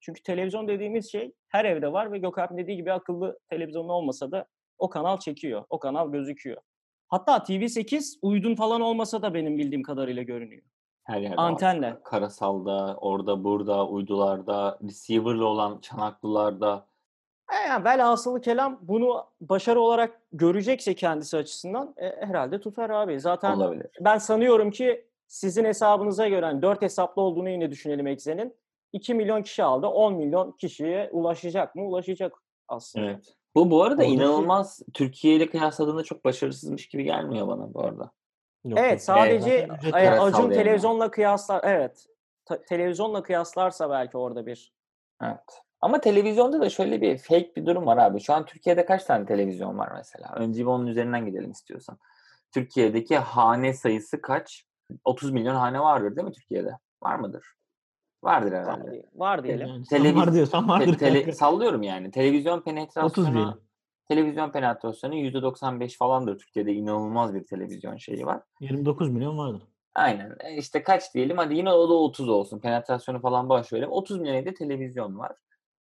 Çünkü televizyon dediğimiz şey her evde var ve Gökhan dediği gibi akıllı televizyon olmasa da o kanal çekiyor. O kanal gözüküyor. Hatta TV8 uydun falan olmasa da benim bildiğim kadarıyla görünüyor. Her yerde var. Antenle. Karasalda, orada, burada, uydularda, receiver'lı olan çanaklılarda. E yani velhasılı kelam bunu başarı olarak görecekse kendisi açısından e, herhalde tutar abi. Zaten Olabilir. ben sanıyorum ki sizin hesabınıza göre hani 4 hesaplı olduğunu yine düşünelim Eksen'in. 2 milyon kişi aldı. 10 milyon kişiye ulaşacak mı? Ulaşacak aslında. Evet. Bu bu arada Oradaki- inanılmaz Türkiye ile kıyasladığında çok başarısızmış gibi gelmiyor bana bu arada. Yok, Evet yok. sadece ücretli e, Acun yani. televizyonla kıyaslar evet Ta- televizyonla kıyaslarsa belki orada bir Evet. Ama televizyonda da şöyle bir fake bir durum var abi. Şu an Türkiye'de kaç tane televizyon var mesela? Önce bir onun üzerinden gidelim istiyorsan. Türkiye'deki hane sayısı kaç? 30 milyon hane vardır değil mi Türkiye'de? Var mıdır? Vardır var, herhalde. diye- var diyelim. Yani Televiz- var diyorsan Te- vardır. tele- kanka. sallıyorum yani. Televizyon 30 penetrasyonu diyelim. televizyon penetrasyonu %95 falandır Türkiye'de. inanılmaz bir televizyon şeyi var. 29 milyon vardır. Aynen. E İşte kaç diyelim? Hadi yine o da 30 olsun. Penetrasyonu falan boş verelim. 30 milyon evde televizyon var.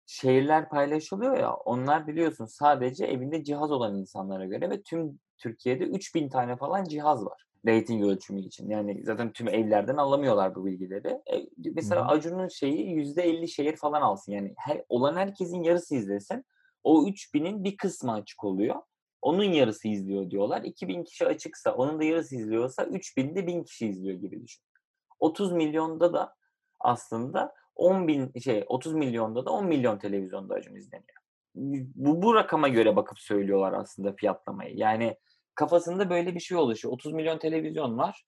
Şehirler paylaşılıyor ya. Onlar biliyorsun sadece evinde cihaz olan insanlara göre ve tüm Türkiye'de 3000 tane falan cihaz var. Rating ölçümü için. Yani zaten tüm evlerden alamıyorlar bu bilgileri. E, mesela hı. Acun'un şeyi %50 şehir falan alsın. Yani her, olan herkesin yarısı izlesin. O 3000'in bir kısmı açık oluyor. Onun yarısı izliyor diyorlar. 2000 kişi açıksa onun da yarısı izliyorsa 3000'de 1000 kişi izliyor gibi düşün. 30 milyonda da aslında 10 bin şey 30 milyonda da 10 milyon televizyonda Acun izleniyor. Bu, bu rakama göre bakıp söylüyorlar aslında fiyatlamayı. Yani kafasında böyle bir şey oluşuyor. 30 milyon televizyon var.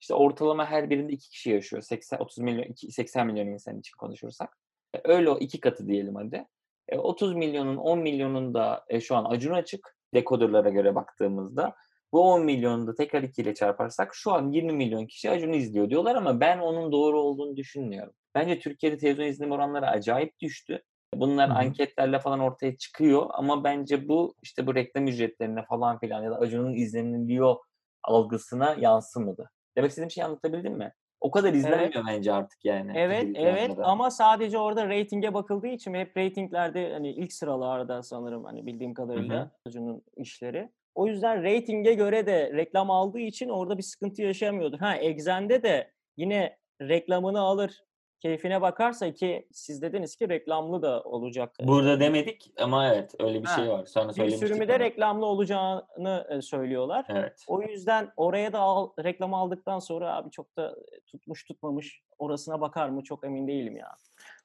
İşte ortalama her birinde iki kişi yaşıyor. 80 30 milyon iki- 80 milyon insan için konuşursak. E, Öyle o iki katı diyelim hadi. E, 30 milyonun 10 milyonun da e, şu an Acun açık dekoderlara göre baktığımızda bu 10 milyonu da tekrar 2 ile çarparsak şu an 20 milyon kişi Acun'u izliyor diyorlar ama ben onun doğru olduğunu düşünmüyorum. Bence Türkiye'de televizyon izleme oranları acayip düştü. Bunlar Hı hı. anketlerle falan ortaya çıkıyor ama bence bu işte bu reklam ücretlerine falan filan ya da Acun'un izleniliyor algısına yansımadı. Demek istediğim şeyi anlatabildim mi? O kadar izlenmiyor bence artık yani. Evet, evet ama sadece orada reytinge bakıldığı için hep reytinglerde hani ilk sıralarda sanırım hani bildiğim kadarıyla Acun'un işleri. O yüzden reytinge göre de reklam aldığı için orada bir sıkıntı yaşamıyordur. Ha Exxen'de de yine reklamını alır, keyfine bakarsa ki siz dediniz ki reklamlı da olacak. Burada demedik ama evet öyle bir Ha, şey var. Sonra bir sürümü de onu. reklamlı olacağını e, söylüyorlar. Evet. O yüzden oraya da al, reklam aldıktan sonra abi çok da tutmuş tutmamış orasına bakar mı çok emin değilim ya.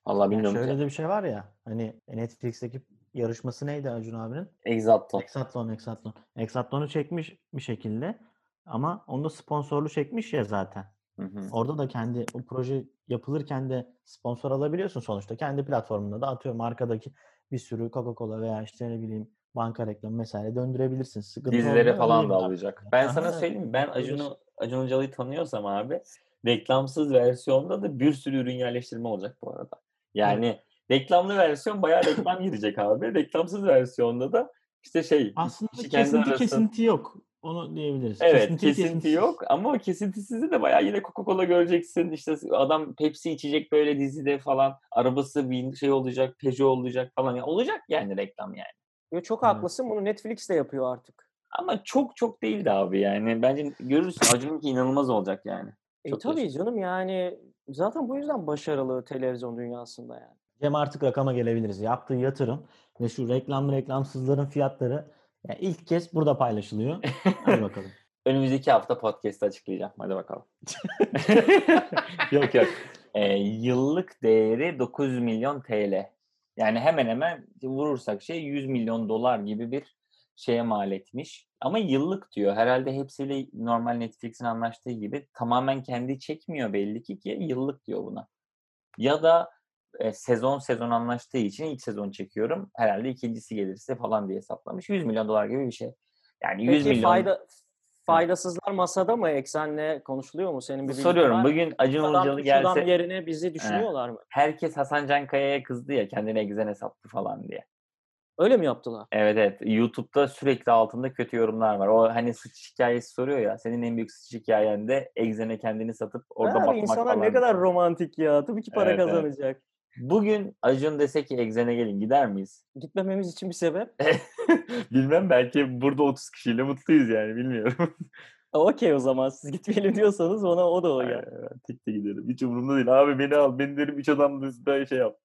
Allah Yani bilmiyorum. şöyle de bir şey var ya. Hani Netflix'teki yarışması neydi Acun abinin? Exaton. Exatlon, Exatlon. Exatlon'u çekmiş bir şekilde ama onda sponsorlu çekmiş ya zaten. Hı hı. Orada da kendi o proje yapılırken de sponsor alabiliyorsun sonuçta. Kendi platformunda da atıyorum arkadaki bir sürü Coca-Cola veya işte ne bileyim banka reklamı vesaire döndürebilirsin. Sıkıntı Dizileri olmuyor, falan da alacak. Ben Aha, sana evet. söyleyeyim mi? Ben. Acun'u Acun Ilıcalı'yı tanıyorsam abi reklamsız versiyonda da bir sürü ürün yerleştirme olacak bu arada. Yani reklamlı versiyon bayağı reklam girecek abi. Reklamsız versiyonda da işte şey Aslında kesinti arası- kesinti yok. Onu diyebiliriz. Evet Kesinti kesinti kesintisiz. yok ama o kesintisiz de bayağı yine Coca-Cola göreceksin. İşte adam Pepsi içecek böyle dizide falan. Arabası bir şey olacak, Peugeot olacak falan. Yani olacak yani reklam yani. Yo, çok Evet. haklısın bunu Netflix de yapıyor artık. Ama çok çok değildi abi yani. Bence görürsün Acun'unki inanılmaz olacak yani. E Çok tabii canım yani Zaten bu yüzden başarılı televizyon dünyasında yani. Cem artık rakama gelebiliriz. Yaptığı yatırım ve şu reklam reklamsızların fiyatları yani ilk kez burada paylaşılıyor. Hadi bakalım. Önümüzdeki hafta podcast'ta açıklayacağım. Hadi bakalım. yok yok. Ee, yıllık değeri 900 milyon TL. Yani hemen hemen vurursak şey 100 milyon dolar gibi bir şeye mal etmiş. Ama yıllık diyor. Herhalde hepsiyle normal Netflix'in anlaştığı gibi tamamen kendi çekmiyor belli ki ki yıllık diyor buna. Ya da e, sezon sezon anlaştığı için ilk sezon çekiyorum. Herhalde ikincisi gelirse falan diye hesaplamış. 100 milyon dolar gibi bir şey. Yani 100 Peki milyon. fayda faydasızlar masada mı? Eksenle konuşuluyor mu? Senin bir Soruyorum. Bugün Acun Ilıcalı gelse yerine bizi düşünüyorlar he, mı? Herkes Hasan Cankaya'ya kızdı ya kendine egzene sattı falan diye. Öyle mi yaptılar? Evet evet. YouTube'da sürekli altında kötü yorumlar var. O hani sıç hikayesi soruyor ya. Senin en büyük sıç hikayen de egzene kendini satıp orada ha, batmak insanlar falan. ne kadar romantik ya. Tabii ki para Evet, evet. Bugün Acun dese ki egzene gelin gider miyiz? Gitmememiz için bir sebep. Bilmem belki burada 30 kişiyle mutluyuz yani bilmiyorum. Okey o zaman siz gitmeyelim diyorsanız ona o da o ya. Tek de giderim. Hiç umurumda değil. Abi beni al. Beni derim üç adam da şey yap.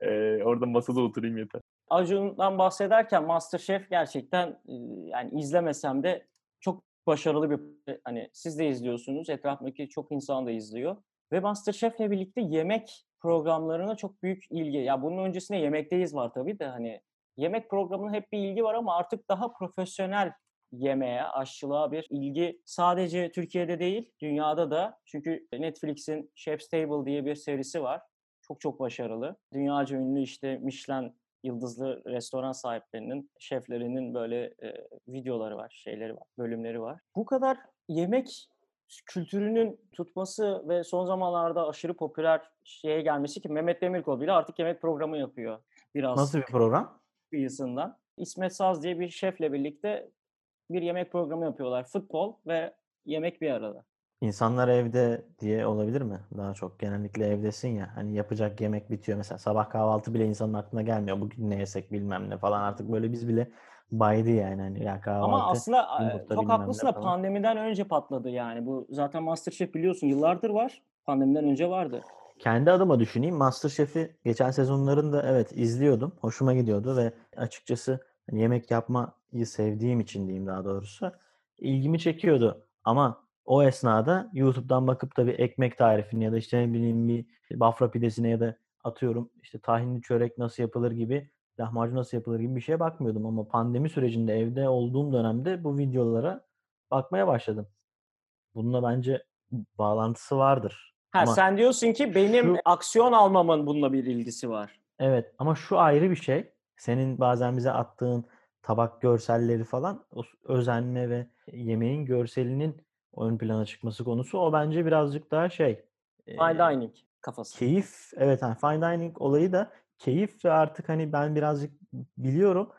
Ee, orada masada oturayım yeter. Acun'dan bahsederken MasterChef gerçekten e, yani izlemesem de çok başarılı bir hani siz de izliyorsunuz. Etrafındaki çok insan da izliyor. Ve MasterChef'le birlikte yemek programlarına çok büyük ilgi. Ya bunun öncesinde Yemekteyiz var tabii de hani yemek programına hep bir ilgi var ama artık daha profesyonel yemeğe, aşçılığa bir ilgi sadece Türkiye'de değil, dünyada da. Çünkü Netflix'in Chef's Table diye bir serisi var. Çok çok başarılı. Dünyaca ünlü işte Michelin yıldızlı restoran sahiplerinin, şeflerinin böyle e, videoları var, şeyleri var, bölümleri var. Bu kadar yemek kültürünün tutması ve son zamanlarda aşırı popüler şeye gelmesi ki Mehmet Demirkol bile artık yemek programı yapıyor. Biraz Nasıl bir program? kıyısından. İsmet Saz diye bir şefle birlikte bir yemek programı yapıyorlar. Futbol ve yemek bir arada. İnsanlar evde diye olabilir mi? Daha çok genellikle evdesin ya. Hani yapacak yemek bitiyor. Mesela sabah kahvaltı bile insanın aklına gelmiyor. Bugün ne yesek bilmem ne falan. Artık böyle biz bile baydı yani. Hani ya kahvaltı, Ama aslında e, çok haklısın da pandemiden önce patladı yani. Bu zaten MasterChef biliyorsun yıllardır var. Pandemiden önce vardı. Kendi adıma düşüneyim. MasterChef'i geçen sezonlarında evet izliyordum. Hoşuma gidiyordu ve açıkçası hani yemek yapmayı sevdiğim için diyeyim daha doğrusu ilgimi çekiyordu. Ama o esnada YouTube'dan bakıp da bir ekmek tarifini ya da işte ne bileyim bir bafra pidesine ya da atıyorum işte tahinli çörek nasıl yapılır gibi lahmacun nasıl yapılır gibi bir şeye bakmıyordum ama pandemi sürecinde evde olduğum dönemde bu videolara bakmaya başladım. Bununla bence bağlantısı vardır. Ha Ama sen diyorsun ki benim şu- aksiyon almamın bununla bir ilgisi var. Evet ama şu ayrı bir şey. Senin bazen bize attığın tabak görselleri falan o özenme ve yemeğin görselinin ön plana çıkması konusu o bence birazcık daha şey. Fine dining kafası. keyif evet hani fine dining olayı da keyif ve artık hani ben birazcık biliyorum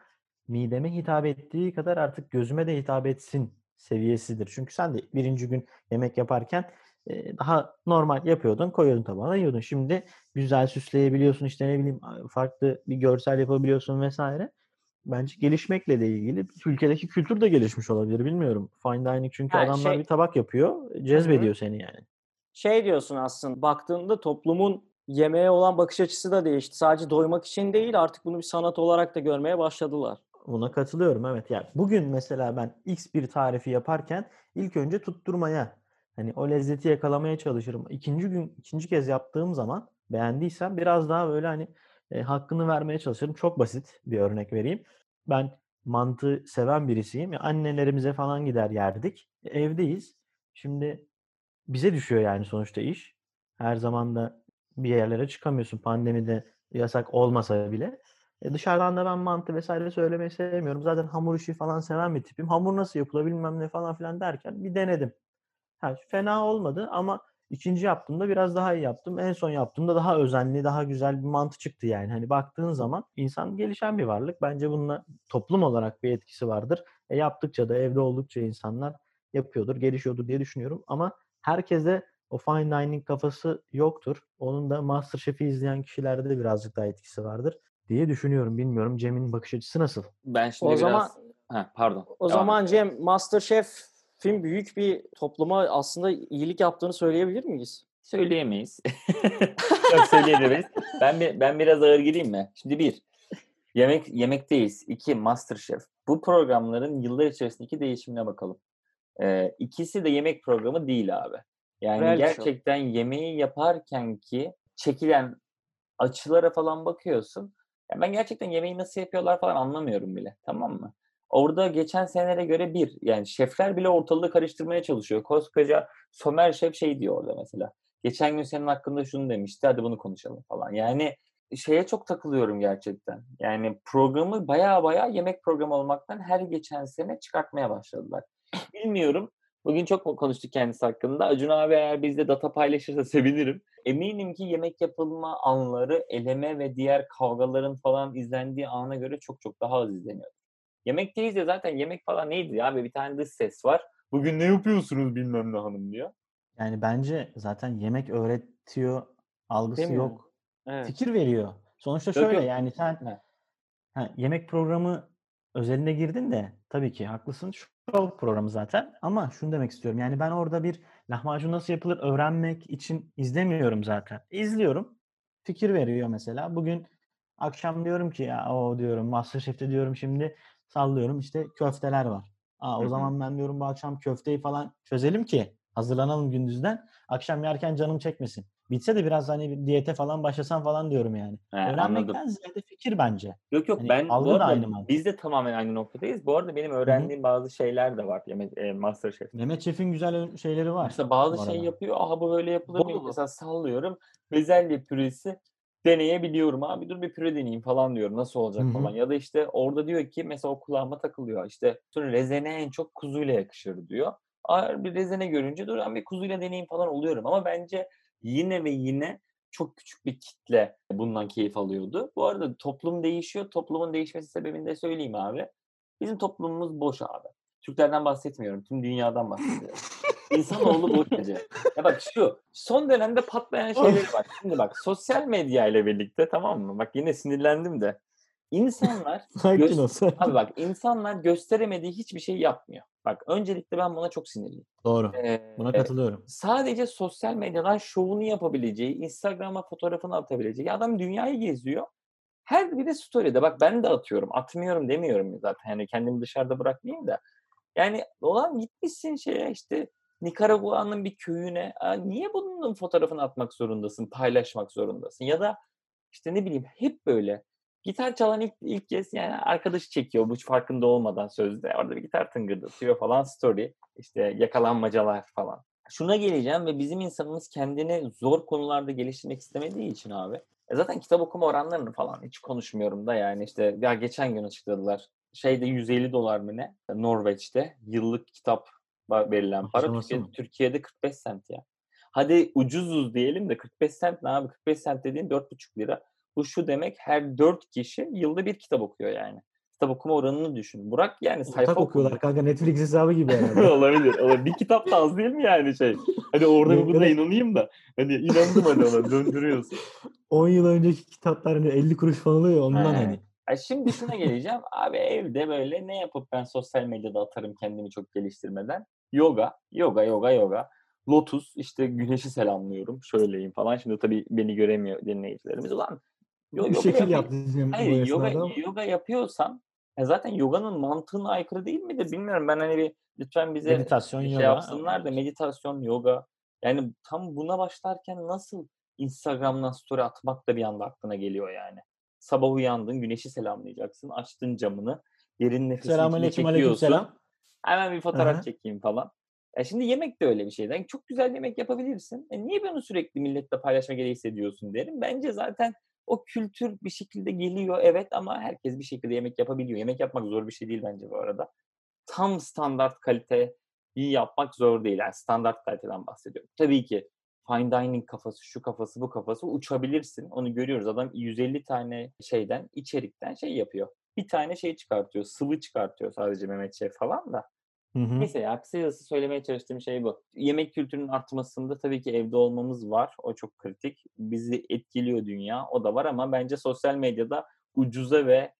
mideme hitap ettiği kadar artık gözüme de hitap etsin seviyesidir. Çünkü sen de birinci gün yemek yaparken daha normal yapıyordun, koyuyordun tabağına yiyordun. Şimdi güzel süsleyebiliyorsun işte ne bileyim farklı bir görsel yapabiliyorsun vesaire. Bence gelişmekle de ilgili ülkedeki kültür de gelişmiş olabilir bilmiyorum. Fine dining çünkü Ha, adamlar şey- bir tabak yapıyor, cezbediyor seni yani. Şey diyorsun aslında baktığında toplumun yemeğe olan bakış açısı da değişti. Sadece doymak için değil artık bunu bir sanat olarak da görmeye başladılar. Buna katılıyorum evet. Yani bugün mesela ben X bir tarifi yaparken ilk önce tutturmaya hani o lezzeti yakalamaya çalışırım. İkinci gün ikinci kez yaptığım zaman beğendiysem biraz daha böyle hani e, hakkını vermeye çalışırım. Çok basit bir örnek vereyim. Ben mantı seven birisiyim. Ya Annelerimize falan gider yerdik. E, Evdeyiz. Şimdi bize düşüyor yani sonuçta iş. Her zaman da bir yerlere çıkamıyorsun. Pandemide yasak olmasa bile. E dışarıdan da ben mantı vesaire söylemeyi sevmiyorum. Zaten hamur işi falan seven bir tipim. Hamur nasıl yapılır bilmem ne falan filan derken bir denedim. Ha, fena olmadı ama ikinci yaptığımda biraz daha iyi yaptım. En son yaptığımda daha özenli, daha güzel bir mantı çıktı yani. Hani baktığın zaman insan gelişen bir varlık. Bence bununla toplum olarak bir etkisi vardır. E yaptıkça da evde oldukça insanlar yapıyordur, gelişiyordur diye düşünüyorum. Ama herkeste o fine dining kafası yoktur. Onun da MasterChef'i izleyen kişilerde de birazcık daha etkisi vardır diye düşünüyorum. Bilmiyorum Cem'in bakış açısı nasıl? Ben şimdi O biraz... zaman Ha, pardon. o Devam zaman et. Cem MasterChef'in büyük bir topluma aslında iyilik yaptığını söyleyebilir miyiz? Söyleyemeyiz. Yok söyleyemeyiz. Ben, ben biraz ağır gireyim mi? Şimdi bir, yemek yemekteyiz. İki, Masterchef. Bu programların yıllar içerisindeki değişimine bakalım. Ee, ikisi de yemek programı değil abi. Yani Real gerçekten show. yemeği yaparken ki çekilen açılara falan bakıyorsun. Yani ben gerçekten yemeği nasıl yapıyorlar falan anlamıyorum bile. Tamam mı? Orada geçen senelere göre bir yani şefler bile ortalığı karıştırmaya çalışıyor. Koskoca Somer şef şey diyor orada mesela. Geçen gün senin hakkında şunu demişti hadi bunu konuşalım falan. Yani şeye çok takılıyorum gerçekten. Yani programı baya baya yemek programı olmaktan her geçen sene çıkartmaya başladılar. Bilmiyorum. Bugün çok konuştuk kendisi hakkında. Acun abi eğer bizde data paylaşırsa sevinirim. Eminim ki yemek yapılma anları eleme ve diğer kavgaların falan izlendiği ana göre çok çok daha az izleniyor. Yemekteyiz de zaten yemek falan neydi ya? Bir tane dış ses var. Bugün ne yapıyorsunuz bilmem ne hanım diyor. Yani bence zaten yemek öğretiyor algısı yok. Evet. Fikir veriyor. Sonuçta yok, şöyle yok. yani sen ha, yemek programı özelinde girdin de tabii ki haklısın. Show programı zaten ama şunu demek istiyorum. Yani ben orada bir lahmacun nasıl yapılır öğrenmek için izlemiyorum zaten. İzliyorum. Fikir veriyor mesela. Bugün akşam diyorum ki ya o diyorum Masterchef'te diyorum şimdi sallıyorum işte köfteler var. Aa, o zaman ben diyorum bu akşam köfteyi falan çözelim ki hazırlanalım gündüzden. Akşam yerken canım çekmesin. Bitse de biraz hani bir diyete falan başlasam falan diyorum yani. He, Öğrenmekten anladım. ziyade fikir bence. Yok yok hani ben bu arada aynı biz de tamamen aynı noktadayız. Bu arada benim öğrendiğim Hı-hı. bazı şeyler de var Mehmet, e, Masterchef. Mehmet Şef'in güzel şeyleri var. Mesela bazı şey yapıyor. Aha bu böyle yapılır mı? Mesela sallıyorum. Bezelye püresi deneyebiliyorum abi dur bir püre deneyeyim falan diyorum nasıl olacak Hı-hı. falan ya da işte orada diyor ki mesela o kulağıma takılıyor işte sonra rezene en çok kuzuyla yakışır diyor. Ağır bir rezene görünce dur ben bir kuzuyla deneyeyim falan oluyorum ama bence yine ve yine çok küçük bir kitle bundan keyif alıyordu. Bu arada toplum değişiyor. Toplumun değişmesi sebebini de söyleyeyim abi. Bizim toplumumuz boş abi. Türklerden bahsetmiyorum. Tüm dünyadan bahsediyorum. İnsanoğlu boş gece. Ya bak şu son dönemde patlayan şeyler var. Şimdi bak sosyal medya ile birlikte tamam mı? Bak yine sinirlendim de. İnsanlar gö- abi bak insanlar gösteremediği hiçbir şey yapmıyor. Bak öncelikle ben buna çok sinirliyim. Doğru. Ee, buna katılıyorum. Sadece sosyal medyadan şovunu yapabileceği, Instagram'a fotoğrafını atabileceği adam dünyayı geziyor. Her biri story'de. Bak ben de atıyorum. Atmıyorum demiyorum zaten. Yani kendimi dışarıda bırakmayayım da. Yani olan gitmişsin şeye işte Nikaragua'nın bir köyüne. Niye bunun fotoğrafını atmak zorundasın, paylaşmak zorundasın? Ya da işte ne bileyim hep böyle gitar çalan ilk, ilk kez yani arkadaşı çekiyor bu farkında olmadan sözde. Orada bir gitar tıngırdatıyor falan story. İşte yakalanmacalar falan. Şuna geleceğim ve bizim insanımız kendini zor konularda geliştirmek istemediği için abi. E zaten kitap okuma oranlarını falan hiç konuşmuyorum da yani işte ya geçen gün açıkladılar. Şeyde 150 dolar mı ne? Norveç'te yıllık kitap verilen para Türkiye'de, Türkiye'de 45 sent ya. Hadi ucuzuz diyelim de 45 sent ne abi? 45 sent dediğin 4,5 lira. Bu şu demek her 4 kişi yılda bir kitap okuyor yani. Kitap okuma oranını düşün. Burak yani sayfa Ortak okuyorlar kanka Netflix hesabı gibi herhalde. olabilir, olabilir. Bir kitap da az değil mi yani şey? Hani orada buna inanayım da. Hani inandım hadi ona döndürüyorsun. 10 yıl önceki kitaplar hani 50 kuruş falan oluyor ondan He. hani. Ay şimdi şuna geleceğim. Abi evde böyle ne yapıp ben sosyal medyada atarım kendimi çok geliştirmeden? Yoga, yoga, yoga, yoga. Lotus işte güneşi selamlıyorum. Şöyleyim falan. Şimdi tabii beni göremiyor dinleyicilerimiz. Ulan yo, bir şekil yaptım. Hayır, yoga, yoga yapıyorsan ya zaten yoganın mantığına aykırı değil mi de bilmiyorum. Ben hani bir lütfen bize meditasyon, şey yoga. yapsınlar da meditasyon, yoga. Yani tam buna başlarken nasıl Instagram'dan story atmak da bir anda aklına geliyor yani. Sabah uyandın, güneşi selamlayacaksın. Açtın camını. Derin nefesini Selamünaleyküm, aleyküm selam. Hemen bir fotoğraf Aha. çekeyim falan. E şimdi yemek de öyle bir şey. Yani çok güzel yemek yapabilirsin. E niye bunu sürekli milletle paylaşma gereği hissediyorsun derim. Bence zaten o kültür bir şekilde geliyor evet ama herkes bir şekilde yemek yapabiliyor. Yemek yapmak zor bir şey değil bence bu arada. Tam standart kalite iyi yapmak zor değil. Yani standart kaliteden bahsediyorum. Tabii ki fine dining kafası, şu kafası, bu kafası uçabilirsin. Onu görüyoruz. Adam 150 tane şeyden, içerikten şey yapıyor. Bir tane şey çıkartıyor, sıvı çıkartıyor sadece Mehmet Şef falan da. Hı hı. Neyse ya kısacası söylemeye çalıştığım şey bu. Yemek kültürünün artmasında tabii ki evde olmamız var. O çok kritik. Bizi etkiliyor dünya. O da var ama bence sosyal medyada ucuza ve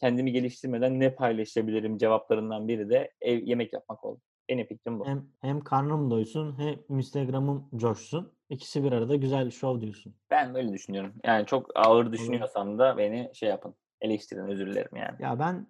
kendimi geliştirmeden ne paylaşabilirim cevaplarından biri de ev yemek yapmak oldu. Benim fikrim bu. Hem, hem karnım doysun hem Instagram'ım coşsun. İkisi bir arada güzel şov diyorsun. Ben böyle düşünüyorum. Yani çok ağır düşünüyorsam da beni şey yapın. Eleştirin özür dilerim yani. Ya ben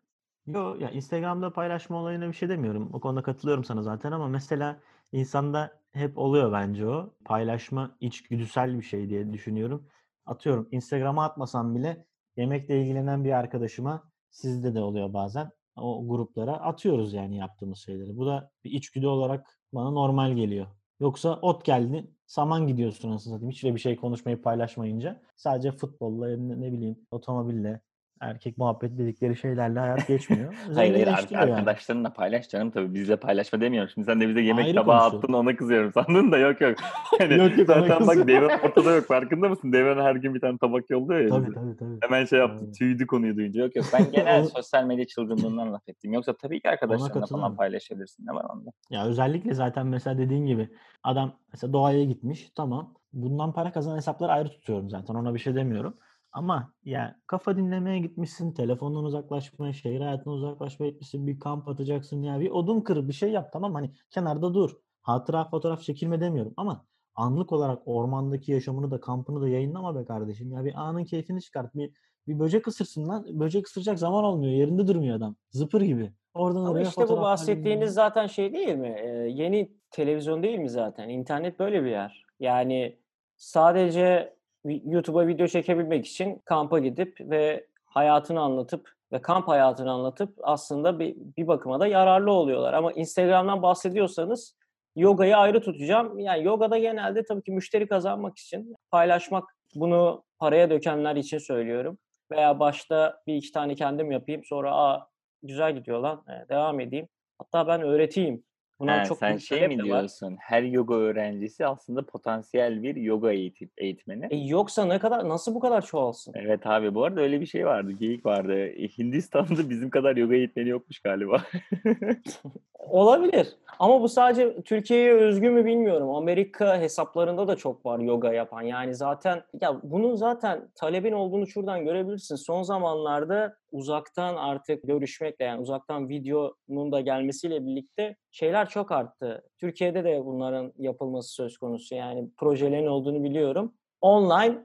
yo ya Instagram'da paylaşma olayına bir şey demiyorum. O konuda katılıyorum sana zaten ama mesela insanda hep oluyor bence o. Paylaşma içgüdüsel bir şey diye düşünüyorum. Atıyorum Instagram'a atmasam bile yemekle ilgilenen bir arkadaşıma sizde de oluyor bazen. O gruplara atıyoruz yani yaptığımız şeyleri. Bu da bir içgüdü olarak bana normal geliyor. Yoksa ot geldi, saman gidiyorsun aslında satayım. Hiç bir şey konuşmayı paylaşmayınca. Sadece futbolla, ne bileyim otomobille, erkek muhabbet dedikleri şeylerle hayat geçmiyor. hayır hayır ar- yani. arkadaşlarınla paylaş canım tabii bizle paylaşma demiyorum. Şimdi sen de bize yemek Ayrı tabağı attın ona kızıyorum sandın da yok yok. Yani yok yok zaten bak Devran ortada yok farkında mısın? Devran her gün bir tane tabak yolluyor ya. Tabii bize. tabii tabii. Hemen şey yaptı evet. tüydü konuyu duyunca. Yok yok ben genel sosyal medya çılgınlığından laf ettim. Yoksa tabii ki arkadaşlarınla falan paylaşabilirsin. Ne var onda? Ya özellikle zaten mesela dediğin gibi adam mesela doğaya gitmiş tamam. Bundan para kazanan hesapları ayrı tutuyorum zaten ona bir şey demiyorum. Ama ya kafa dinlemeye gitmişsin, telefondan uzaklaşmaya, şehir hayatından uzaklaşmaya gitmişsin, bir kamp atacaksın ya bir odun kır, bir şey yap tamam hani kenarda dur. Hatıra fotoğraf çekilme demiyorum ama anlık olarak ormandaki yaşamını da kampını da yayınlama be kardeşim. Ya bir anın keyfini çıkart. Bir, bir böcek ısırsın lan. Böcek ısıracak zaman olmuyor. Yerinde durmuyor adam. Zıpır gibi. Oradan Ama oraya işte bu bahsettiğiniz zaten şey değil mi? Ee, yeni televizyon değil mi zaten? İnternet böyle bir yer. Yani sadece YouTube'a video çekebilmek için kampa gidip ve hayatını anlatıp ve kamp hayatını anlatıp aslında bir, bir bakıma da yararlı oluyorlar. Ama Instagram'dan bahsediyorsanız yogayı ayrı tutacağım. Yani yogada genelde tabii ki müşteri kazanmak için paylaşmak bunu paraya dökenler için söylüyorum. Veya başta bir iki tane kendim yapayım sonra aa güzel gidiyor lan devam edeyim. Hatta ben öğreteyim Buna He, çok sen şey mi diyorsun? Her yoga öğrencisi aslında potansiyel bir yoga eğitim, eğitmeni. E yoksa ne kadar nasıl bu kadar çoğalsın? Evet abi bu arada öyle bir şey vardı. Geyik vardı. E, Hindistan'da bizim kadar yoga eğitmeni yokmuş galiba. Olabilir. Ama bu sadece Türkiye'ye özgü mü bilmiyorum. Amerika hesaplarında da çok var yoga yapan. Yani zaten ya bunun zaten talebin olduğunu şuradan görebilirsin. Son zamanlarda uzaktan artık görüşmekle yani uzaktan videonun da gelmesiyle birlikte şeyler çok arttı. Türkiye'de de bunların yapılması söz konusu. Yani projelerin olduğunu biliyorum. Online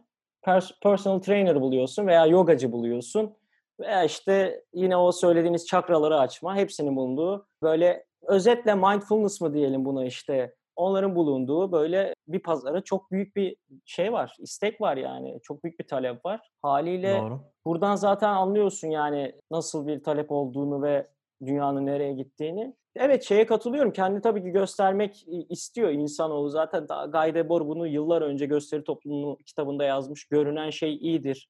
personal trainer buluyorsun veya yogacı buluyorsun veya işte yine o söylediğiniz çakraları açma hepsinin bulunduğu böyle özetle mindfulness mı diyelim buna işte onların bulunduğu böyle bir pazara çok büyük bir şey var, istek var yani. Çok büyük bir talep var. Haliyle Doğru. buradan zaten anlıyorsun yani nasıl bir talep olduğunu ve dünyanın nereye gittiğini. Evet şeye katılıyorum. Kendi tabii ki göstermek istiyor insanoğlu. Zaten Guy Debord bunu yıllar önce gösteri toplumu kitabında yazmış. Görünen şey iyidir.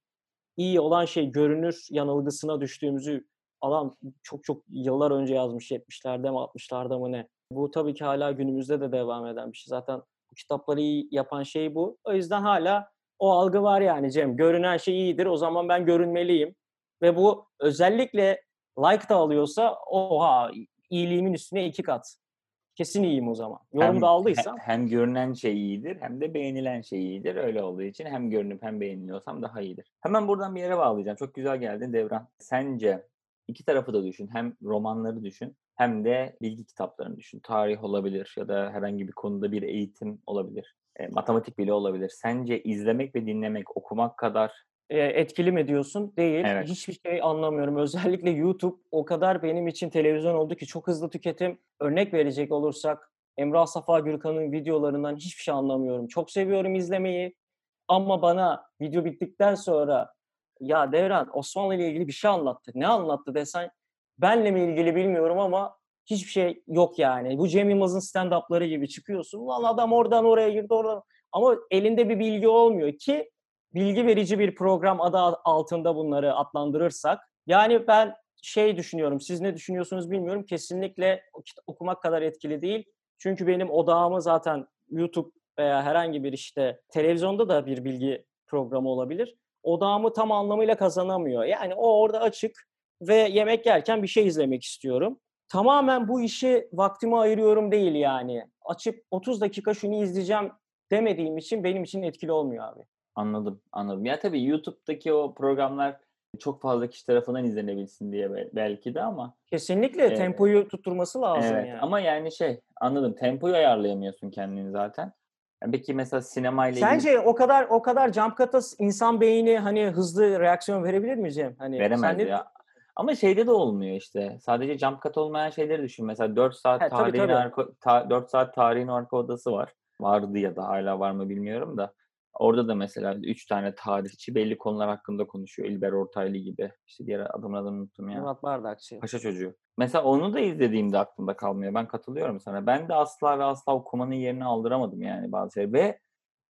İyi olan şey görünür yanılgısına düştüğümüzü adam çok çok yıllar önce yazmış 70'lerde mi 60'larda mı ne. Bu tabii ki hala günümüzde de devam eden bir şey. Zaten bu kitapları iyi yapan şey bu. O yüzden hala o algı var yani Cem. Görünen şey iyidir. O zaman ben görünmeliyim. Ve bu özellikle like da alıyorsa oha iyiliğimin üstüne iki kat. Kesin iyiyim o zaman. Yorum da aldıysam. Hem, hem görünen şey iyidir hem de beğenilen şey iyidir. Öyle olduğu için hem görünüp hem beğeniliyorsam daha iyidir. Hemen buradan bir yere bağlayacağım. Çok güzel geldin Devran. Sence iki tarafı da düşün. Hem romanları düşün hem de bilgi kitaplarını düşün. Tarih olabilir ya da herhangi bir konuda bir eğitim olabilir. E, matematik bile olabilir. Sence izlemek ve dinlemek okumak kadar e, etkili mi diyorsun? Değil. Evet. Hiçbir şey anlamıyorum. Özellikle YouTube o kadar benim için televizyon oldu ki çok hızlı tüketim. Örnek verecek olursak Emrah Safa Gürkan'ın videolarından hiçbir şey anlamıyorum. Çok seviyorum izlemeyi ama bana video bittikten sonra ya Devran Osmanlı ile ilgili bir şey anlattı. Ne anlattı desen benle mi ilgili bilmiyorum ama hiçbir şey yok yani. Bu Cem Yılmaz'ın stand-up'ları gibi çıkıyorsun. Lan adam oradan oraya girdi oradan. Ama elinde bir bilgi olmuyor ki bilgi verici bir program adı altında bunları adlandırırsak. Yani ben şey düşünüyorum, siz ne düşünüyorsunuz bilmiyorum. Kesinlikle okumak kadar etkili değil. Çünkü benim odağımı zaten YouTube veya herhangi bir işte televizyonda da bir bilgi programı olabilir odağımı tam anlamıyla kazanamıyor. Yani o orada açık ve yemek yerken bir şey izlemek istiyorum. Tamamen bu işi vaktimi ayırıyorum değil yani. Açıp 30 dakika şunu izleyeceğim demediğim için benim için etkili olmuyor abi. Anladım, anladım. Ya tabii YouTube'daki o programlar çok fazla kişi tarafından izlenebilsin diye belki de ama. Kesinlikle e, tempoyu tutturması lazım evet, yani. Ama yani şey anladım tempoyu ayarlayamıyorsun kendini zaten. Peki mesela sinema ile Sence ilgili... o kadar o kadar jump cut'a insan beyni hani hızlı reaksiyon verebilir mi Cem? Hani Veremez ya. Ama şeyde de olmuyor işte. Sadece jump cut olmayan şeyleri düşün. Mesela 4 saat He, tarihin tabii, tabii. arka ta, 4 saat tarihin arka odası var. Vardı ya da hala var mı bilmiyorum da. Orada da mesela üç tane tarihçi belli konular hakkında konuşuyor. İlber Ortaylı gibi. İşte diğer adamın adını unuttum ya. Murat Bardakçı. Paşa çocuğu. Mesela onu da izlediğimde aklımda kalmıyor. Ben katılıyorum sana. Ben de asla ve asla okumanın yerini aldıramadım yani bazı şeyler. Ve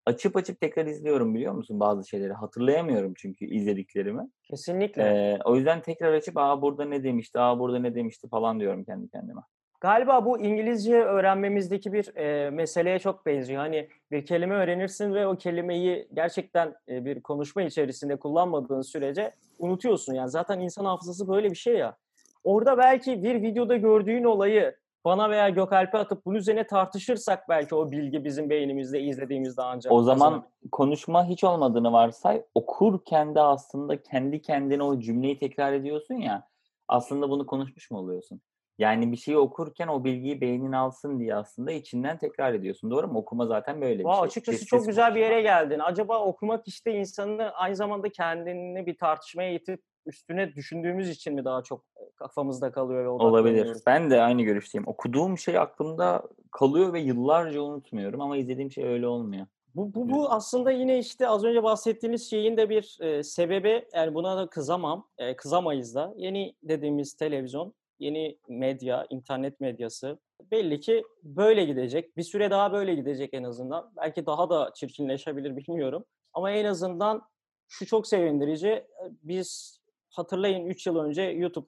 açıp açıp tekrar izliyorum biliyor musun bazı şeyleri. Hatırlayamıyorum çünkü izlediklerimi. Kesinlikle. Ee, o yüzden tekrar açıp aa burada ne demişti, aa burada ne demişti falan diyorum kendi kendime. Galiba bu İngilizce öğrenmemizdeki bir e, meseleye çok benziyor. Hani bir kelime öğrenirsin ve o kelimeyi gerçekten e, bir konuşma içerisinde kullanmadığın sürece unutuyorsun. Yani zaten insan hafızası böyle bir şey ya. Orada belki bir videoda gördüğün olayı bana veya Gökalp'e atıp bunun üzerine tartışırsak belki o bilgi bizim beynimizde izlediğimizde ancak. O zaman kazanır. konuşma hiç olmadığını varsay okurken de aslında kendi kendine o cümleyi tekrar ediyorsun ya aslında bunu konuşmuş mu oluyorsun? Yani bir şeyi okurken o bilgiyi beynin alsın diye aslında içinden tekrar ediyorsun. Doğru mu? Okuma zaten böyle bir wow, şey. Açıkçası Sessiz çok güzel bir yere geldin. Acaba okumak işte insanı aynı zamanda kendini bir tartışmaya itip üstüne düşündüğümüz için mi daha çok kafamızda kalıyor ve Olabilir. Ben de aynı görüşteyim. Okuduğum şey aklımda kalıyor ve yıllarca unutmuyorum ama izlediğim şey öyle olmuyor. Bu, bu, bu aslında yine işte az önce bahsettiğiniz şeyin de bir e, sebebi yani buna da kızamam, e, kızamayız da. Yeni dediğimiz televizyon yeni medya, internet medyası belli ki böyle gidecek. Bir süre daha böyle gidecek en azından. Belki daha da çirkinleşebilir bilmiyorum. Ama en azından şu çok sevindirici. Biz hatırlayın 3 yıl önce YouTube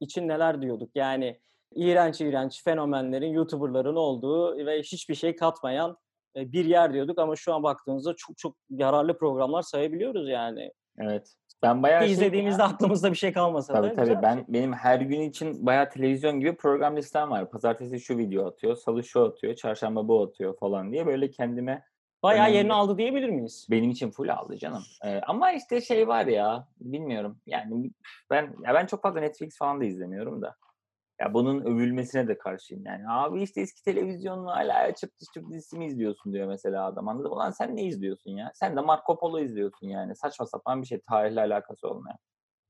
için neler diyorduk. Yani iğrenç iğrenç fenomenlerin, YouTuber'ların olduğu ve hiçbir şey katmayan bir yer diyorduk ama şu an baktığımızda çok çok yararlı programlar sayabiliyoruz yani. Evet. Ben bayağı şey, izlediğimizde ya. aklımızda bir şey kalmasa tabii, da. Tabii ben şey. benim her gün için bayağı televizyon gibi program listem var. Pazartesi şu video atıyor, salı şu atıyor, çarşamba bu atıyor falan diye böyle kendime Bayağı yerini aldı diyebilir miyiz? Benim için full aldı canım. Ee, ama işte şey var ya, bilmiyorum. Yani ben ya ben çok fazla Netflix falan da izlemiyorum da. Ya bunun övülmesine de karşıyım yani. Abi işte eski televizyonunu hala açıp açıp dizisi mi izliyorsun diyor mesela adam. Anladın mı? Ulan sen ne izliyorsun ya? Sen de Marco Polo izliyorsun yani. Saçma sapan bir şey. Tarihle alakası olmayan.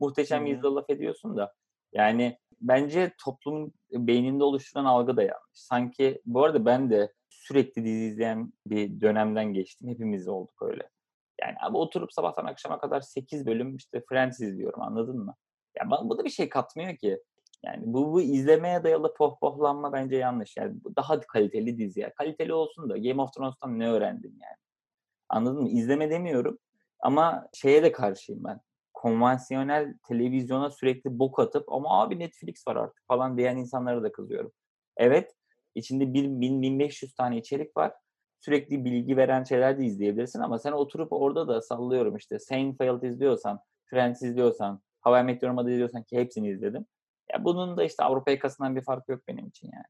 Muhteşem hmm. yüzde laf ediyorsun da. Yani bence toplum beyninde oluşturan algı da yanlış. Sanki bu arada ben de sürekli dizi izleyen bir dönemden geçtim. Hepimiz olduk öyle. Yani abi oturup sabahtan akşama kadar 8 bölüm işte Friends izliyorum anladın mı? Ya bana bu da bir şey katmıyor ki. Yani bu, bu izlemeye dayalı pohpohlanma bence yanlış. Yani daha kaliteli dizi. Yani. Kaliteli olsun da Game of Thrones'tan ne öğrendim yani? Anladın mı? İzleme demiyorum. Ama şeye de karşıyım ben. Konvansiyonel televizyona sürekli bok atıp ama abi Netflix var artık falan diyen insanlara da kızıyorum. Evet içinde 1000-1500 tane içerik var. Sürekli bilgi veren şeyler de izleyebilirsin ama sen oturup orada da sallıyorum işte Seinfeld izliyorsan, Friends izliyorsan, How I Met Your Mother izliyorsan ki hepsini izledim. Ya bunun da işte Avrupa yakasından bir farkı yok benim için yani.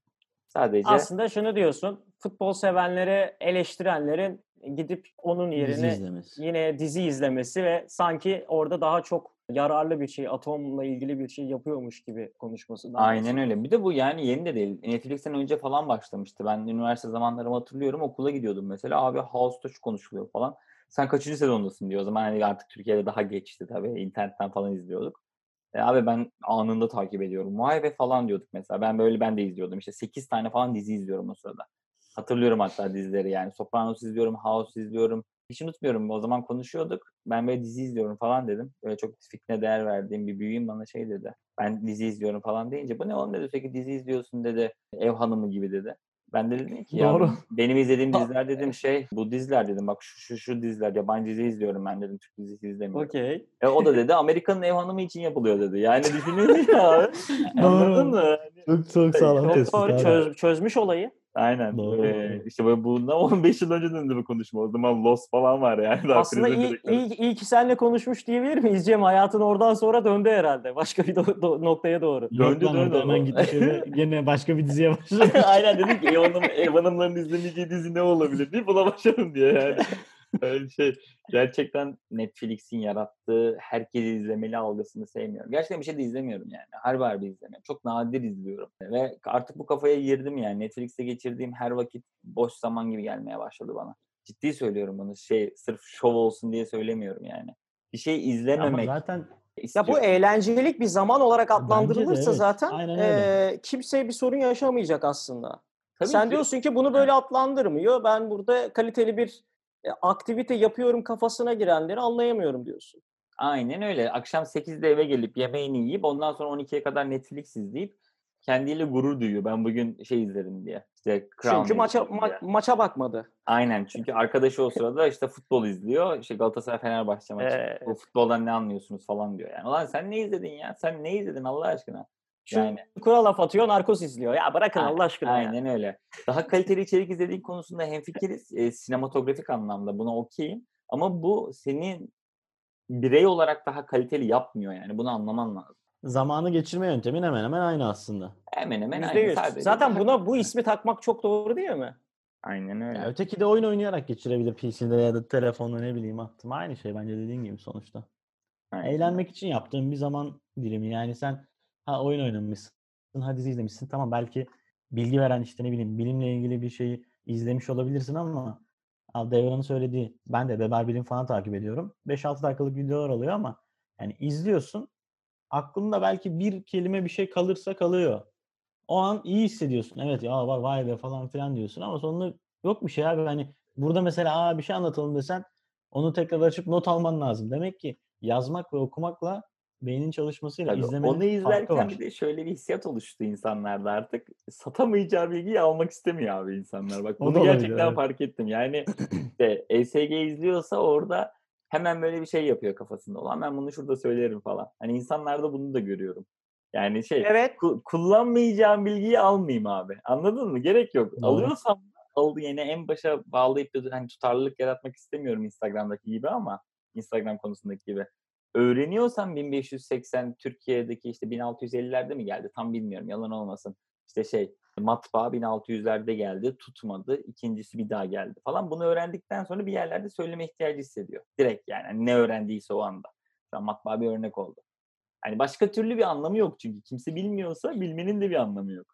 Sadece Aslında şunu diyorsun. Futbol sevenleri, eleştirenlerin gidip onun yerine dizi yine dizi izlemesi ve sanki orada daha çok yararlı bir şey, atomla ilgili bir şey yapıyormuş gibi konuşması. Aynen öyle. Bir de bu yani yeni de değil. Netflix'ten önce falan başlamıştı. Ben üniversite zamanlarımı hatırlıyorum. Okula gidiyordum mesela. Abi House'da şu konuşuluyor falan. Sen kaçıncı sezondasın diyor. O zaman hani artık Türkiye'de daha geçti tabii. İnternetten falan izliyorduk. E, abi ben anında takip ediyorum. Vay be falan diyorduk mesela. Ben böyle ben de izliyordum. İşte 8 tane falan dizi izliyorum o sırada. Hatırlıyorum hatta dizileri yani. Sopranos izliyorum, House izliyorum. Hiç unutmuyorum. O zaman konuşuyorduk. Ben böyle dizi izliyorum falan dedim. Böyle çok fikrine değer verdiğim bir büyüğüm bana şey dedi. Ben dizi izliyorum falan deyince bu ne oğlum dedi. Sürekli dizi izliyorsun dedi. Ev hanımı gibi dedi. Ben de dedim ki Doğru. ya benim izlediğim diziler dedim şey bu diziler dedim bak şu şu şu diziler yabancı dizi izliyorum ben dedim Türk dizisi izlemiyorum. Okey. E, o da dedi Amerika'nın ev hanımı için yapılıyor dedi. Yani düşünün ya. Anladın mı? Çok çok sağlam tespit. Doğru çöz, çözmüş olayı. Aynen. Doğru. Ee, işte böyle bundan 15 yıl önce döndü bu konuşma. O zaman Lost falan var yani. Daha Aslında iyi, iyi, iyi ki seninle konuşmuş diyebilir miyiz Cem? Hayatın oradan sonra döndü herhalde. Başka bir do- do- noktaya doğru. Döndü döndü. Hemen gitti yine başka bir diziye başladı. Aynen dedim ki ev, hanım, ev hanımların izlemeyeceği dizi ne olabilir diye buna başladım diye yani. Öyle şey. Gerçekten Netflix'in yarattığı herkesi izlemeli algısını sevmiyorum. Gerçekten bir şey de izlemiyorum yani. Harbi harbi izlemiyorum. Çok nadir izliyorum. Ve artık bu kafaya girdim yani. Netflix'te geçirdiğim her vakit boş zaman gibi gelmeye başladı bana. Ciddi söylüyorum bunu. Şey sırf şov olsun diye söylemiyorum yani. Bir şey izlememek. Ama zaten ya bu eğlencelik bir zaman olarak adlandırılırsa evet. zaten e, kimse bir sorun yaşamayacak aslında. Tabii Sen ki. diyorsun ki bunu böyle adlandırmıyor. Ben burada kaliteli bir aktivite yapıyorum kafasına girenleri anlayamıyorum diyorsun. Aynen öyle. Akşam 8'de eve gelip yemeğini yiyip ondan sonra 12'ye kadar Netflix izleyip kendiyle gurur duyuyor. Ben bugün şey izledim diye. İşte Crown çünkü maça ma- maça bakmadı. Aynen. Çünkü arkadaşı o sırada işte futbol izliyor. İşte Galatasaray Fenerbahçe maçı. Ee, Bu futboldan ne anlıyorsunuz falan diyor yani. Ulan sen ne izledin ya? Sen ne izledin Allah aşkına? Yani. kura laf atıyor, narkoz izliyor. Ya bırakın aynen, Allah aşkına. Aynen ya. öyle. Daha kaliteli içerik izlediğin konusunda hemfikiriz. E, sinematografik anlamda buna okeyim. Ama bu senin birey olarak daha kaliteli yapmıyor yani. Bunu anlaman lazım. Zamanı geçirme yöntemin hemen hemen aynı aslında. Hemen hemen aynı. Sadece Zaten buna bu ismi takmak çok doğru değil mi? Aynen öyle. Ya öteki de oyun oynayarak geçirebilir PC'de ya da telefonda ne bileyim attım. Aynı şey bence dediğin gibi sonuçta. Aynen. Eğlenmek için yaptığın bir zaman dilimi. Yani sen ha oyun oynamışsın, ha dizi izlemişsin. Tamam belki bilgi veren işte ne bileyim bilimle ilgili bir şeyi izlemiş olabilirsin ama Devran'ın söylediği ben de Beber Bilim falan takip ediyorum. 5-6 dakikalık videolar oluyor ama yani izliyorsun aklında belki bir kelime bir şey kalırsa kalıyor. O an iyi hissediyorsun. Evet ya var vay be falan filan diyorsun ama sonunda yok bir şey abi. Hani burada mesela Aa, bir şey anlatalım desen onu tekrar açıp not alman lazım. Demek ki yazmak ve okumakla beynin çalışmasıyla Tabii izlemenin Onu izlerken bir de şöyle bir hissiyat oluştu insanlarda artık. Satamayacağı bilgiyi almak istemiyor abi insanlar. Bak bunu gerçekten evet. fark ettim. Yani işte ESG izliyorsa orada hemen böyle bir şey yapıyor kafasında. Ulan ben bunu şurada söylerim falan. Hani insanlarda bunu da görüyorum. Yani şey evet. ku- kullanmayacağım bilgiyi almayayım abi. Anladın mı? Gerek yok. Doğru. Alıyorsam aldı yine en başa bağlayıp hani tutarlılık yaratmak istemiyorum Instagram'daki gibi ama Instagram konusundaki gibi öğreniyorsan 1580 Türkiye'deki işte 1650'lerde mi geldi tam bilmiyorum yalan olmasın. İşte şey matbaa 1600'lerde geldi tutmadı ikincisi bir daha geldi falan bunu öğrendikten sonra bir yerlerde söyleme ihtiyacı hissediyor. Direkt yani hani ne öğrendiyse o anda. Şu an matbaa bir örnek oldu. Hani başka türlü bir anlamı yok çünkü kimse bilmiyorsa bilmenin de bir anlamı yok.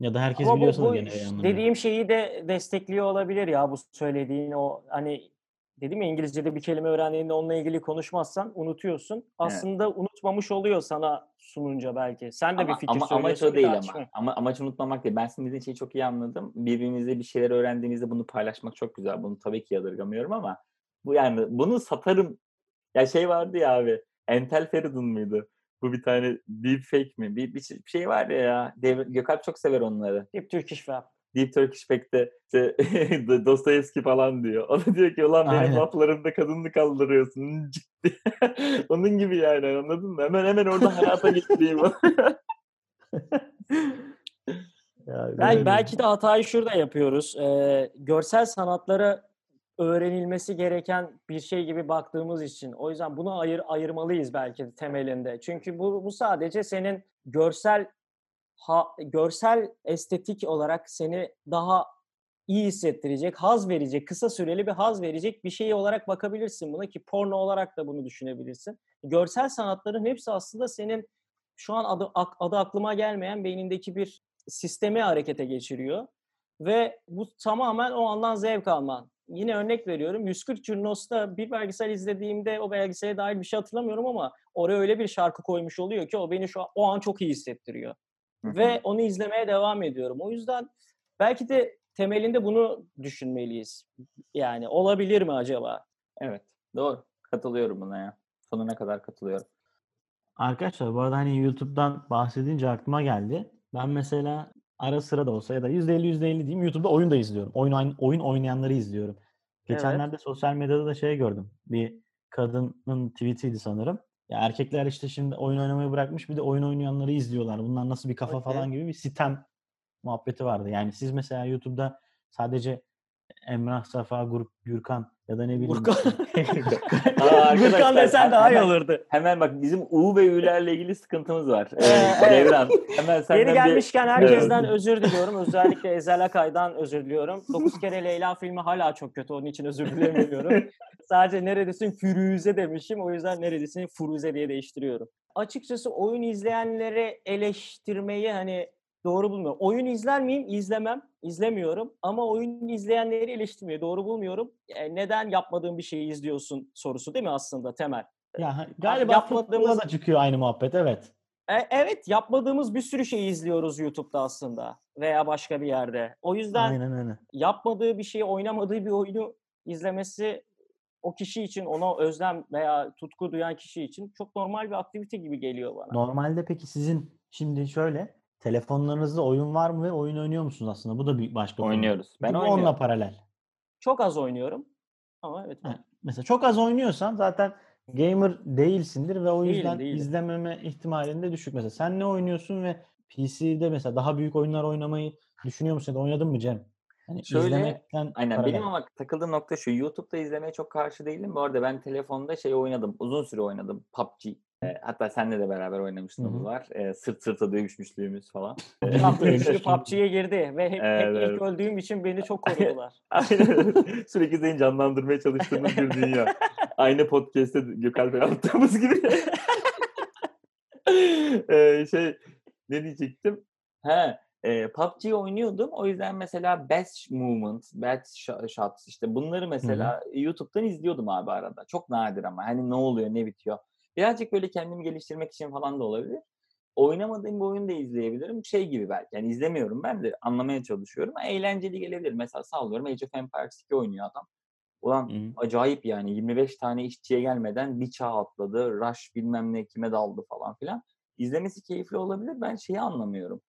Ya da herkes Ama biliyorsa bu, bu gene Dediğim şeyi de destekliyor olabilir ya bu söylediğin o hani dedim ya İngilizce'de bir kelime öğrendiğinde onunla ilgili konuşmazsan unutuyorsun. Aslında evet. unutmamış oluyor sana sununca belki. Sen de ama, bir fikir ama, Amaç o değil ama. ama. Amaç unutmamak değil. Ben sizin dediğin şeyi çok iyi anladım. Birbirinizle bir şeyler öğrendiğinizde bunu paylaşmak çok güzel. Bunu tabii ki yadırgamıyorum ama bu yani bunu satarım. Ya şey vardı ya abi. Entel Feridun muydu? Bu bir tane deep fake mi? Bir, bir şey var ya ya. Gökalp çok sever onları. Deep Turkish Rap. Deep Turkish Back'te işte Dostoyevski falan diyor. O da diyor ki ulan benim Aynen. laflarımda kadını kaldırıyorsun. Ciddi. Onun gibi yani anladın mı? Hemen hemen orada hayata getireyim. yani belki, belki de hatayı şurada yapıyoruz. Ee, görsel sanatlara öğrenilmesi gereken bir şey gibi baktığımız için. O yüzden bunu ayır, ayırmalıyız belki temelinde. Çünkü bu, bu sadece senin görsel ha, görsel estetik olarak seni daha iyi hissettirecek, haz verecek, kısa süreli bir haz verecek bir şey olarak bakabilirsin buna ki porno olarak da bunu düşünebilirsin. Görsel sanatların hepsi aslında senin şu an adı, adı aklıma gelmeyen beynindeki bir sistemi harekete geçiriyor. Ve bu tamamen o andan zevk alman. Yine örnek veriyorum. 140 Curnos'ta bir belgesel izlediğimde o belgesele dair bir şey hatırlamıyorum ama oraya öyle bir şarkı koymuş oluyor ki o beni şu an, o an çok iyi hissettiriyor. Ve onu izlemeye devam ediyorum. O yüzden belki de temelinde bunu düşünmeliyiz. Yani olabilir mi acaba? Evet. Doğru. Katılıyorum buna ya. Sonuna kadar katılıyorum. Arkadaşlar bu arada hani YouTube'dan bahsedince aklıma geldi. Ben mesela ara sıra da olsa ya da %50 %50 diyeyim YouTube'da oyun da izliyorum. Oyun oyun oynayanları izliyorum. Geçenlerde evet. sosyal medyada da şey gördüm. Bir kadının tweetiydi sanırım. Ya erkekler işte şimdi oyun oynamayı bırakmış bir de oyun oynayanları izliyorlar. Bunlar nasıl bir kafa okay. falan gibi bir sitem muhabbeti vardı. Yani siz mesela YouTube'da sadece Emrah Safa, Grup Gürkan ya da ne bileyim. Gürkan. Aa, Gürkan desen daha iyi olurdu. Hemen bak bizim U ve Ü'lerle ilgili sıkıntımız var. Ee, Devran. Hemen senden Yeri gelmişken bir... herkesten özür diliyorum. Özellikle Ezel Akay'dan özür diliyorum. Dokuz kere Leyla filmi hala çok kötü. Onun için özür dilemiyorum. Sadece neredesin Firuze demişim. O yüzden neredesin Furuze diye değiştiriyorum. Açıkçası oyun izleyenleri eleştirmeyi hani Doğru bulmuyorum. Oyun izler miyim? İzlemem. İzlemiyorum. Ama oyun izleyenleri eleştirmeyi doğru bulmuyorum. E, neden yapmadığın bir şeyi izliyorsun sorusu değil mi aslında temel? Ya galiba yapmadığımız da çıkıyor aynı muhabbet evet. E, evet yapmadığımız bir sürü şeyi izliyoruz YouTube'da aslında veya başka bir yerde. O yüzden Aynen öyle. yapmadığı bir şeyi, oynamadığı bir oyunu izlemesi o kişi için ona özlem veya tutku duyan kişi için çok normal bir aktivite gibi geliyor bana. Normalde peki sizin şimdi şöyle telefonlarınızda oyun var mı ve oyun oynuyor musunuz aslında? Bu da bir başka Oynuyoruz. Konu. Ben oynuyorum. Onunla paralel. Çok az oynuyorum. Ama evet. Ha, mesela çok az oynuyorsan zaten gamer değilsindir ve o yüzden değil, izlememe ihtimalin de düşük. Mesela sen ne oynuyorsun ve PC'de mesela daha büyük oyunlar oynamayı düşünüyor musun oynadın mı Cem? Hani Şöyle, aynen paralel. benim ama takıldığım nokta şu. YouTube'da izlemeye çok karşı değilim. Bu arada ben telefonda şey oynadım. Uzun süre oynadım. PUBG. E, hatta senle de beraber oynamışlığımız var. E, sırt sırta dövüşmüşlüğümüz falan. Hafta PUBG'ye girdi ve hep, evet, hep ilk öldüğüm için beni çok koruyorlar. Sürekli seni canlandırmaya çalıştığımız bir dünya. Aynı podcast'te Gökalp'e yaptığımız gibi. ee, şey ne diyecektim? He, e, PUBG oynuyordum. O yüzden mesela Best Movement, Best Shots işte bunları mesela Hı-hı. YouTube'dan izliyordum abi arada. Çok nadir ama hani ne oluyor, ne bitiyor. Birazcık böyle kendimi geliştirmek için falan da olabilir. Oynamadığım bir oyunu da izleyebilirim. Şey gibi belki. Yani izlemiyorum ben de anlamaya çalışıyorum. Eğlenceli gelebilir. Mesela sallıyorum Age of Empires 2 oynuyor adam. Ulan Hı-hı. acayip yani 25 tane işçiye gelmeden bir çağ atladı. Rush bilmem ne kime daldı falan filan. İzlemesi keyifli olabilir. Ben şeyi anlamıyorum.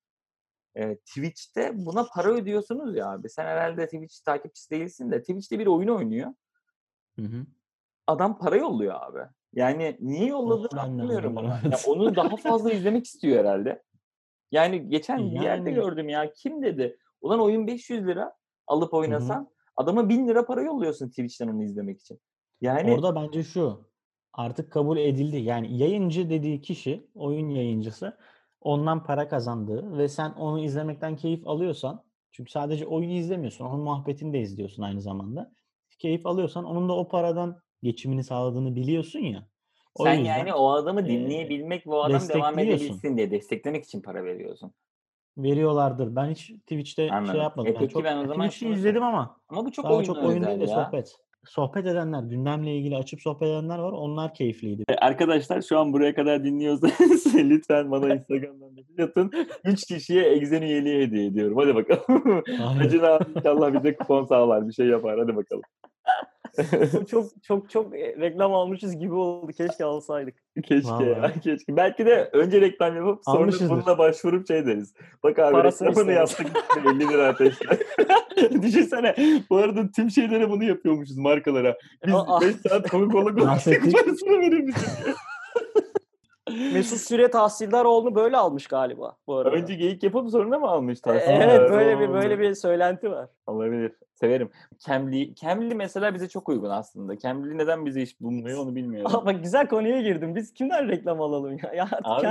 Ee, Twitch'te buna para ödüyorsunuz ya abi. Sen herhalde Twitch takipçisi değilsin de Twitch'te bir oyun oynuyor. Hı hı. Adam para yolluyor abi. Yani niye yolladığını anlamıyorum ama. Yani onu daha fazla izlemek istiyor herhalde. Yani geçen yani... bir yerde gördüm ya. Kim dedi? Ulan oyun 500 lira alıp oynasan Hı-hı. adama 1000 lira para yolluyorsun Twitch'ten onu izlemek için. Yani Orada bence şu artık kabul edildi. Yani yayıncı dediği kişi, oyun yayıncısı ondan para kazandığı ve sen onu izlemekten keyif alıyorsan çünkü sadece oyunu izlemiyorsun. Onun muhabbetini de izliyorsun aynı zamanda. Keyif alıyorsan onun da o paradan geçimini sağladığını biliyorsun ya. O Sen yüzden, yani o adamı dinleyebilmek, bu adam devam edebilsin diye desteklemek için para veriyorsun. Veriyorlardır. Ben hiç Twitch'te şey Anladım. şey yapmadım. E peki çok, ben o zaman Twitch'i izledim ama. Ama bu çok oyun çok oyun değil de sohbet sohbet edenler, gündemle ilgili açıp sohbet edenler var. Onlar keyifliydi. E, arkadaşlar şu an buraya kadar dinliyorsanız lütfen bana Instagram'dan mesaj atın. 3 kişiye Exen üyeliği hediye ediyorum. Hadi bakalım. Acun abi inşallah bize kupon sağlar. Bir şey yapar. Hadi bakalım. Çok çok çok e, reklam almışız gibi oldu. Keşke alsaydık. Keşke Vallahi. ya, keşke. Belki de önce reklam yapıp sonra bununla başvurup şey deriz. Bak abi Parasını reklamını yaptık 50 lira ateşler. Düşünsene bu arada tüm şeylere bunu yapıyormuşuz markalara. Biz 5 saat komik ola konuştuk parasını verir misin Mesut Süre Tahsildaroğlu'nu böyle almış galiba bu arada. Önce geyik yapıp sonra mı almış Tahsildar? Evet böyle bir böyle bir söylenti var. Olabilir. Severim. Cambly, Cambly mesela bize çok uygun aslında. Cambly neden bize iş bulmuyor onu bilmiyorum. Aa, bak güzel konuya girdim. Biz kimden reklam alalım ya? Ya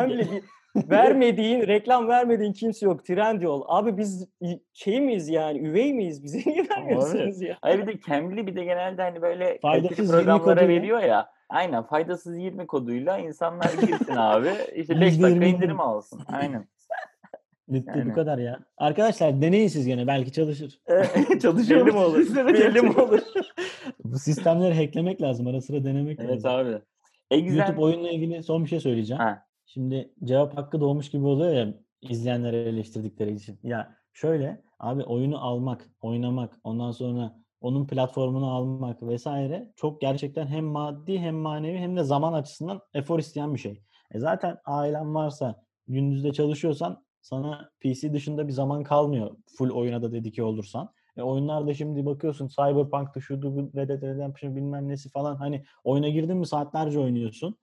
bir vermediğin, reklam vermediğin kimse yok. Trendyol. Abi biz şey miyiz yani? Üvey miyiz? Bize niye vermiyorsunuz ya? Hayır bir de Cambly bir de genelde hani böyle faydasız programlara veriyor ya. Aynen faydasız 20 koduyla insanlar girsin abi. İşte 5 dakika indirim alsın. Aynen. Bitti yani. bu kadar ya. Arkadaşlar deneyin siz gene belki çalışır. Çalışıyor mu olur? Belli mi olur? bu sistemleri hacklemek lazım. Ara sıra denemek evet lazım. Evet abi. Exen... YouTube oyunla ilgili son bir şey söyleyeceğim. Ha. Şimdi cevap hakkı doğmuş gibi oluyor ya izleyenlere eleştirdikleri için. Ya şöyle abi oyunu almak, oynamak, ondan sonra onun platformunu almak vesaire çok gerçekten hem maddi hem manevi hem de zaman açısından efor isteyen bir şey. E zaten ailen varsa gündüzde çalışıyorsan sana PC dışında bir zaman kalmıyor full oyuna da dedike olursan. E oyunlarda şimdi bakıyorsun Cyberpunk'ta şudu bu Red Dead Redemption bilmem nesi falan hani oyuna girdin mi saatlerce oynuyorsun.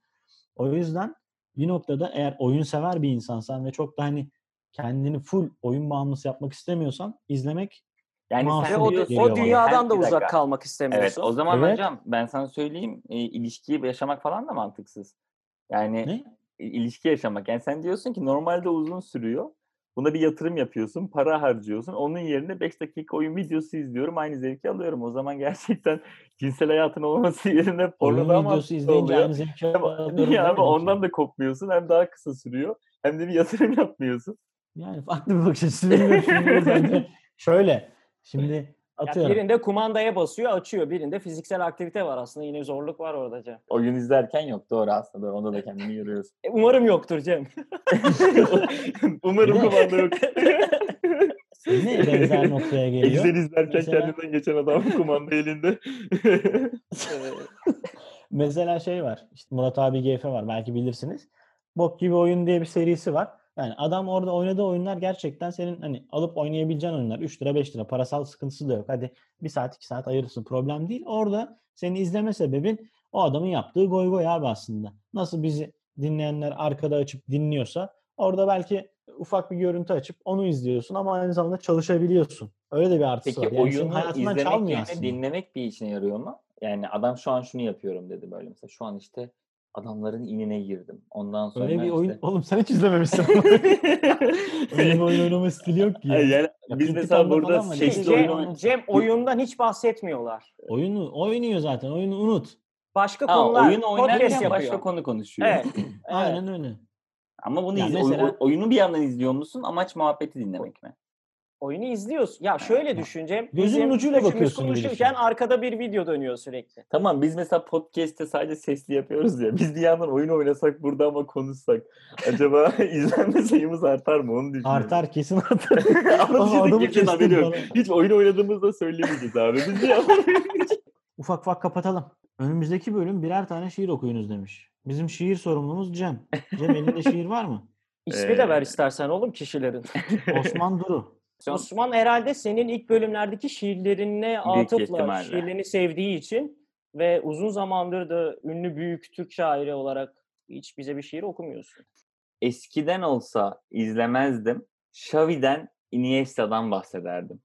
O yüzden bir noktada eğer oyun sever bir insansan ve çok da hani kendini full oyun bağımlısı yapmak istemiyorsan izlemek yani sen o, o dünyadan da uzak kalmak istemiyorsun. Evet, o zaman evet. hocam ben sana söyleyeyim e, ilişkiyi yaşamak falan da mantıksız. Yani ne? ilişki yaşamak. Yani sen diyorsun ki normalde uzun sürüyor. Buna bir yatırım yapıyorsun, para harcıyorsun. Onun yerine 5 dakika oyun videosu izliyorum, aynı zevki alıyorum. O zaman gerçekten cinsel hayatın olması yerine porno daha mantıklı izleyince aynı zevki alıyorum. Ya ama ondan da kopmuyorsun. Hem daha kısa sürüyor. Hem de bir yatırım yapmıyorsun. Yani farklı bir bakış açısı. Şöyle şimdi atıyorum. Ya birinde kumandaya basıyor açıyor. Birinde fiziksel aktivite var aslında. Yine zorluk var orada Cem. Oyun izlerken yok doğru aslında. Onda da kendini görüyorsun. E, umarım yoktur Cem. umarım kumanda yok. ne benzer noktaya geliyor? Excel izlerken Mesela... kendinden geçen adam kumanda elinde. Mesela şey var. İşte Murat abi GF var. Belki bilirsiniz. Bok gibi oyun diye bir serisi var. Yani adam orada oynadığı oyunlar gerçekten senin hani alıp oynayabileceğin oyunlar. 3 lira 5 lira parasal sıkıntısı da yok. Hadi bir saat 2 saat ayırırsın problem değil. Orada seni izleme sebebin o adamın yaptığı goy goy abi aslında. Nasıl bizi dinleyenler arkada açıp dinliyorsa orada belki ufak bir görüntü açıp onu izliyorsun ama aynı zamanda çalışabiliyorsun. Öyle de bir artısı Peki, var. Yani oyunu izlemek yerine dinlemek bir işine yarıyor mu? Yani adam şu an şunu yapıyorum dedi böyle mesela. Şu an işte adamların inine girdim. Ondan sonra Öyle bir işte... oyun oğlum sen hiç izlememişsin. Öyle bir oyun oynama stili yok ki. Yani, yani biz mesela burada sesli Cem, oyun Cem oyundan hiç bahsetmiyorlar. Oyunu oynuyor zaten. Oyunu unut. Başka ha, konular oyun oynarken başka konu konuşuyor. Evet. Aynen öyle. Ama bunu yani iz, mesela, oyunu bir yandan izliyor musun? Amaç muhabbeti dinlemek mi? Oyunu izliyorsun. Ya şöyle düşüneceğim. Gözünün ucuyla bakıyorsun. konuşurken arkada bir video dönüyor sürekli. Tamam biz mesela podcast'te sadece sesli yapıyoruz ya. Biz bir yandan oyun oynasak burada ama konuşsak. Acaba izlenme sayımız artar mı onu düşünüyorum. Artar kesin artar. ama bizim kimsenin haberi yok. Hiç oyun oynadığımızda söyleyemeyeceğiz abi. Biz yandan Ufak ufak kapatalım. Önümüzdeki bölüm birer tane şiir okuyunuz demiş. Bizim şiir sorumlumuz Cem. Cem elinde şiir var mı? İsmi ee... de ver istersen oğlum kişilerin. Osman Duru. Osman herhalde senin ilk bölümlerdeki şiirlerine atıfla şiirlerini sevdiği için ve uzun zamandır da ünlü büyük Türk şairi olarak hiç bize bir şiir okumuyorsun. Eskiden olsa izlemezdim. Xavi'den Iniesta'dan bahsederdim.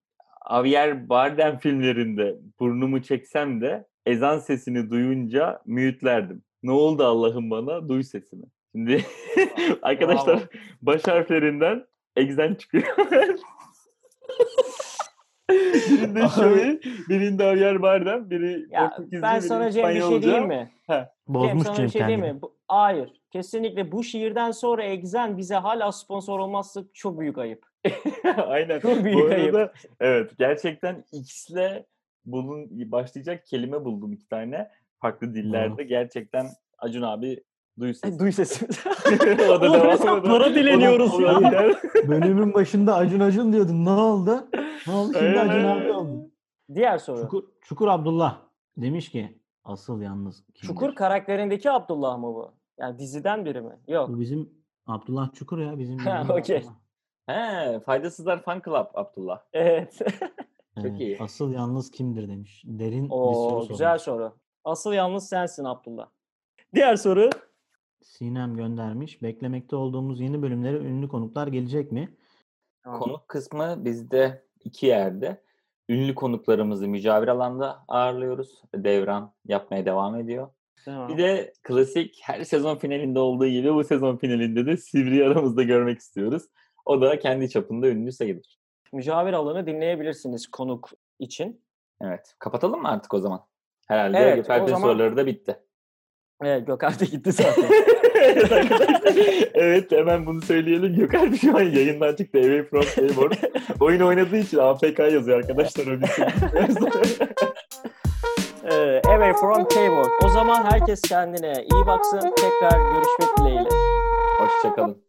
Javier Bardem filmlerinde burnumu çeksem de ezan sesini duyunca müğütlerdim. Ne oldu Allah'ım bana? Duy sesimi. Şimdi arkadaşlar baş harflerinden egzen çıkıyor. birinde Şavi, birinde Javier Bardem, biri ya, Portekizli, Ben sana Cem bir şey diyeyim mi? Ha. Bozmuş Cem sana bir şey diyeyim mi? Bu, hayır. Kesinlikle bu şiirden sonra Egzen bize hala sponsor olmazsa çok büyük ayıp. Aynen. Çok büyük bu arada, ayıp. Evet. Gerçekten X'le bulun başlayacak kelime buldum iki tane. Farklı dillerde. Hmm. Gerçekten Acun abi Duy sesimizi. Duy sesimizi. o da devam Para dileniyoruz ya. Bölümün başında Acun Acun diyordun. Ne oldu? Ne oldu? Şimdi Acun abi oldu. Diğer soru. Çukur, Çukur Abdullah demiş ki asıl yalnız kimdir? Çukur karakterindeki Abdullah mı bu? Yani diziden biri mi? Yok. Bu bizim Abdullah Çukur ya bizim. Okey. He, Faydasızlar Fan Club Abdullah. Evet. Çok iyi. Asıl yalnız kimdir demiş. Derin Oo, bir soru Güzel soru. Asıl yalnız sensin Abdullah. Diğer soru. Sinem göndermiş. Beklemekte olduğumuz yeni bölümlere ünlü konuklar gelecek mi? Konuk kısmı bizde iki yerde. Ünlü konuklarımızı mücavir alanda ağırlıyoruz. Devran yapmaya devam ediyor. Tamam. Bir de klasik her sezon finalinde olduğu gibi bu sezon finalinde de Sivri aramızda görmek istiyoruz. O da kendi çapında ünlü sayılır. Mücavir alanı dinleyebilirsiniz konuk için. Evet. Kapatalım mı artık o zaman? Herhalde evet, Gökalp'in zaman... soruları da bitti. Evet Gökalp de gitti zaten. evet hemen bunu söyleyelim. Gökalp şu an yayından çıktı. Away from Keyboard. Oyun oynadığı için AFK yazıyor arkadaşlar. Ee, Away from Keyboard. O zaman herkes kendine iyi baksın. Tekrar görüşmek dileğiyle. Hoşçakalın.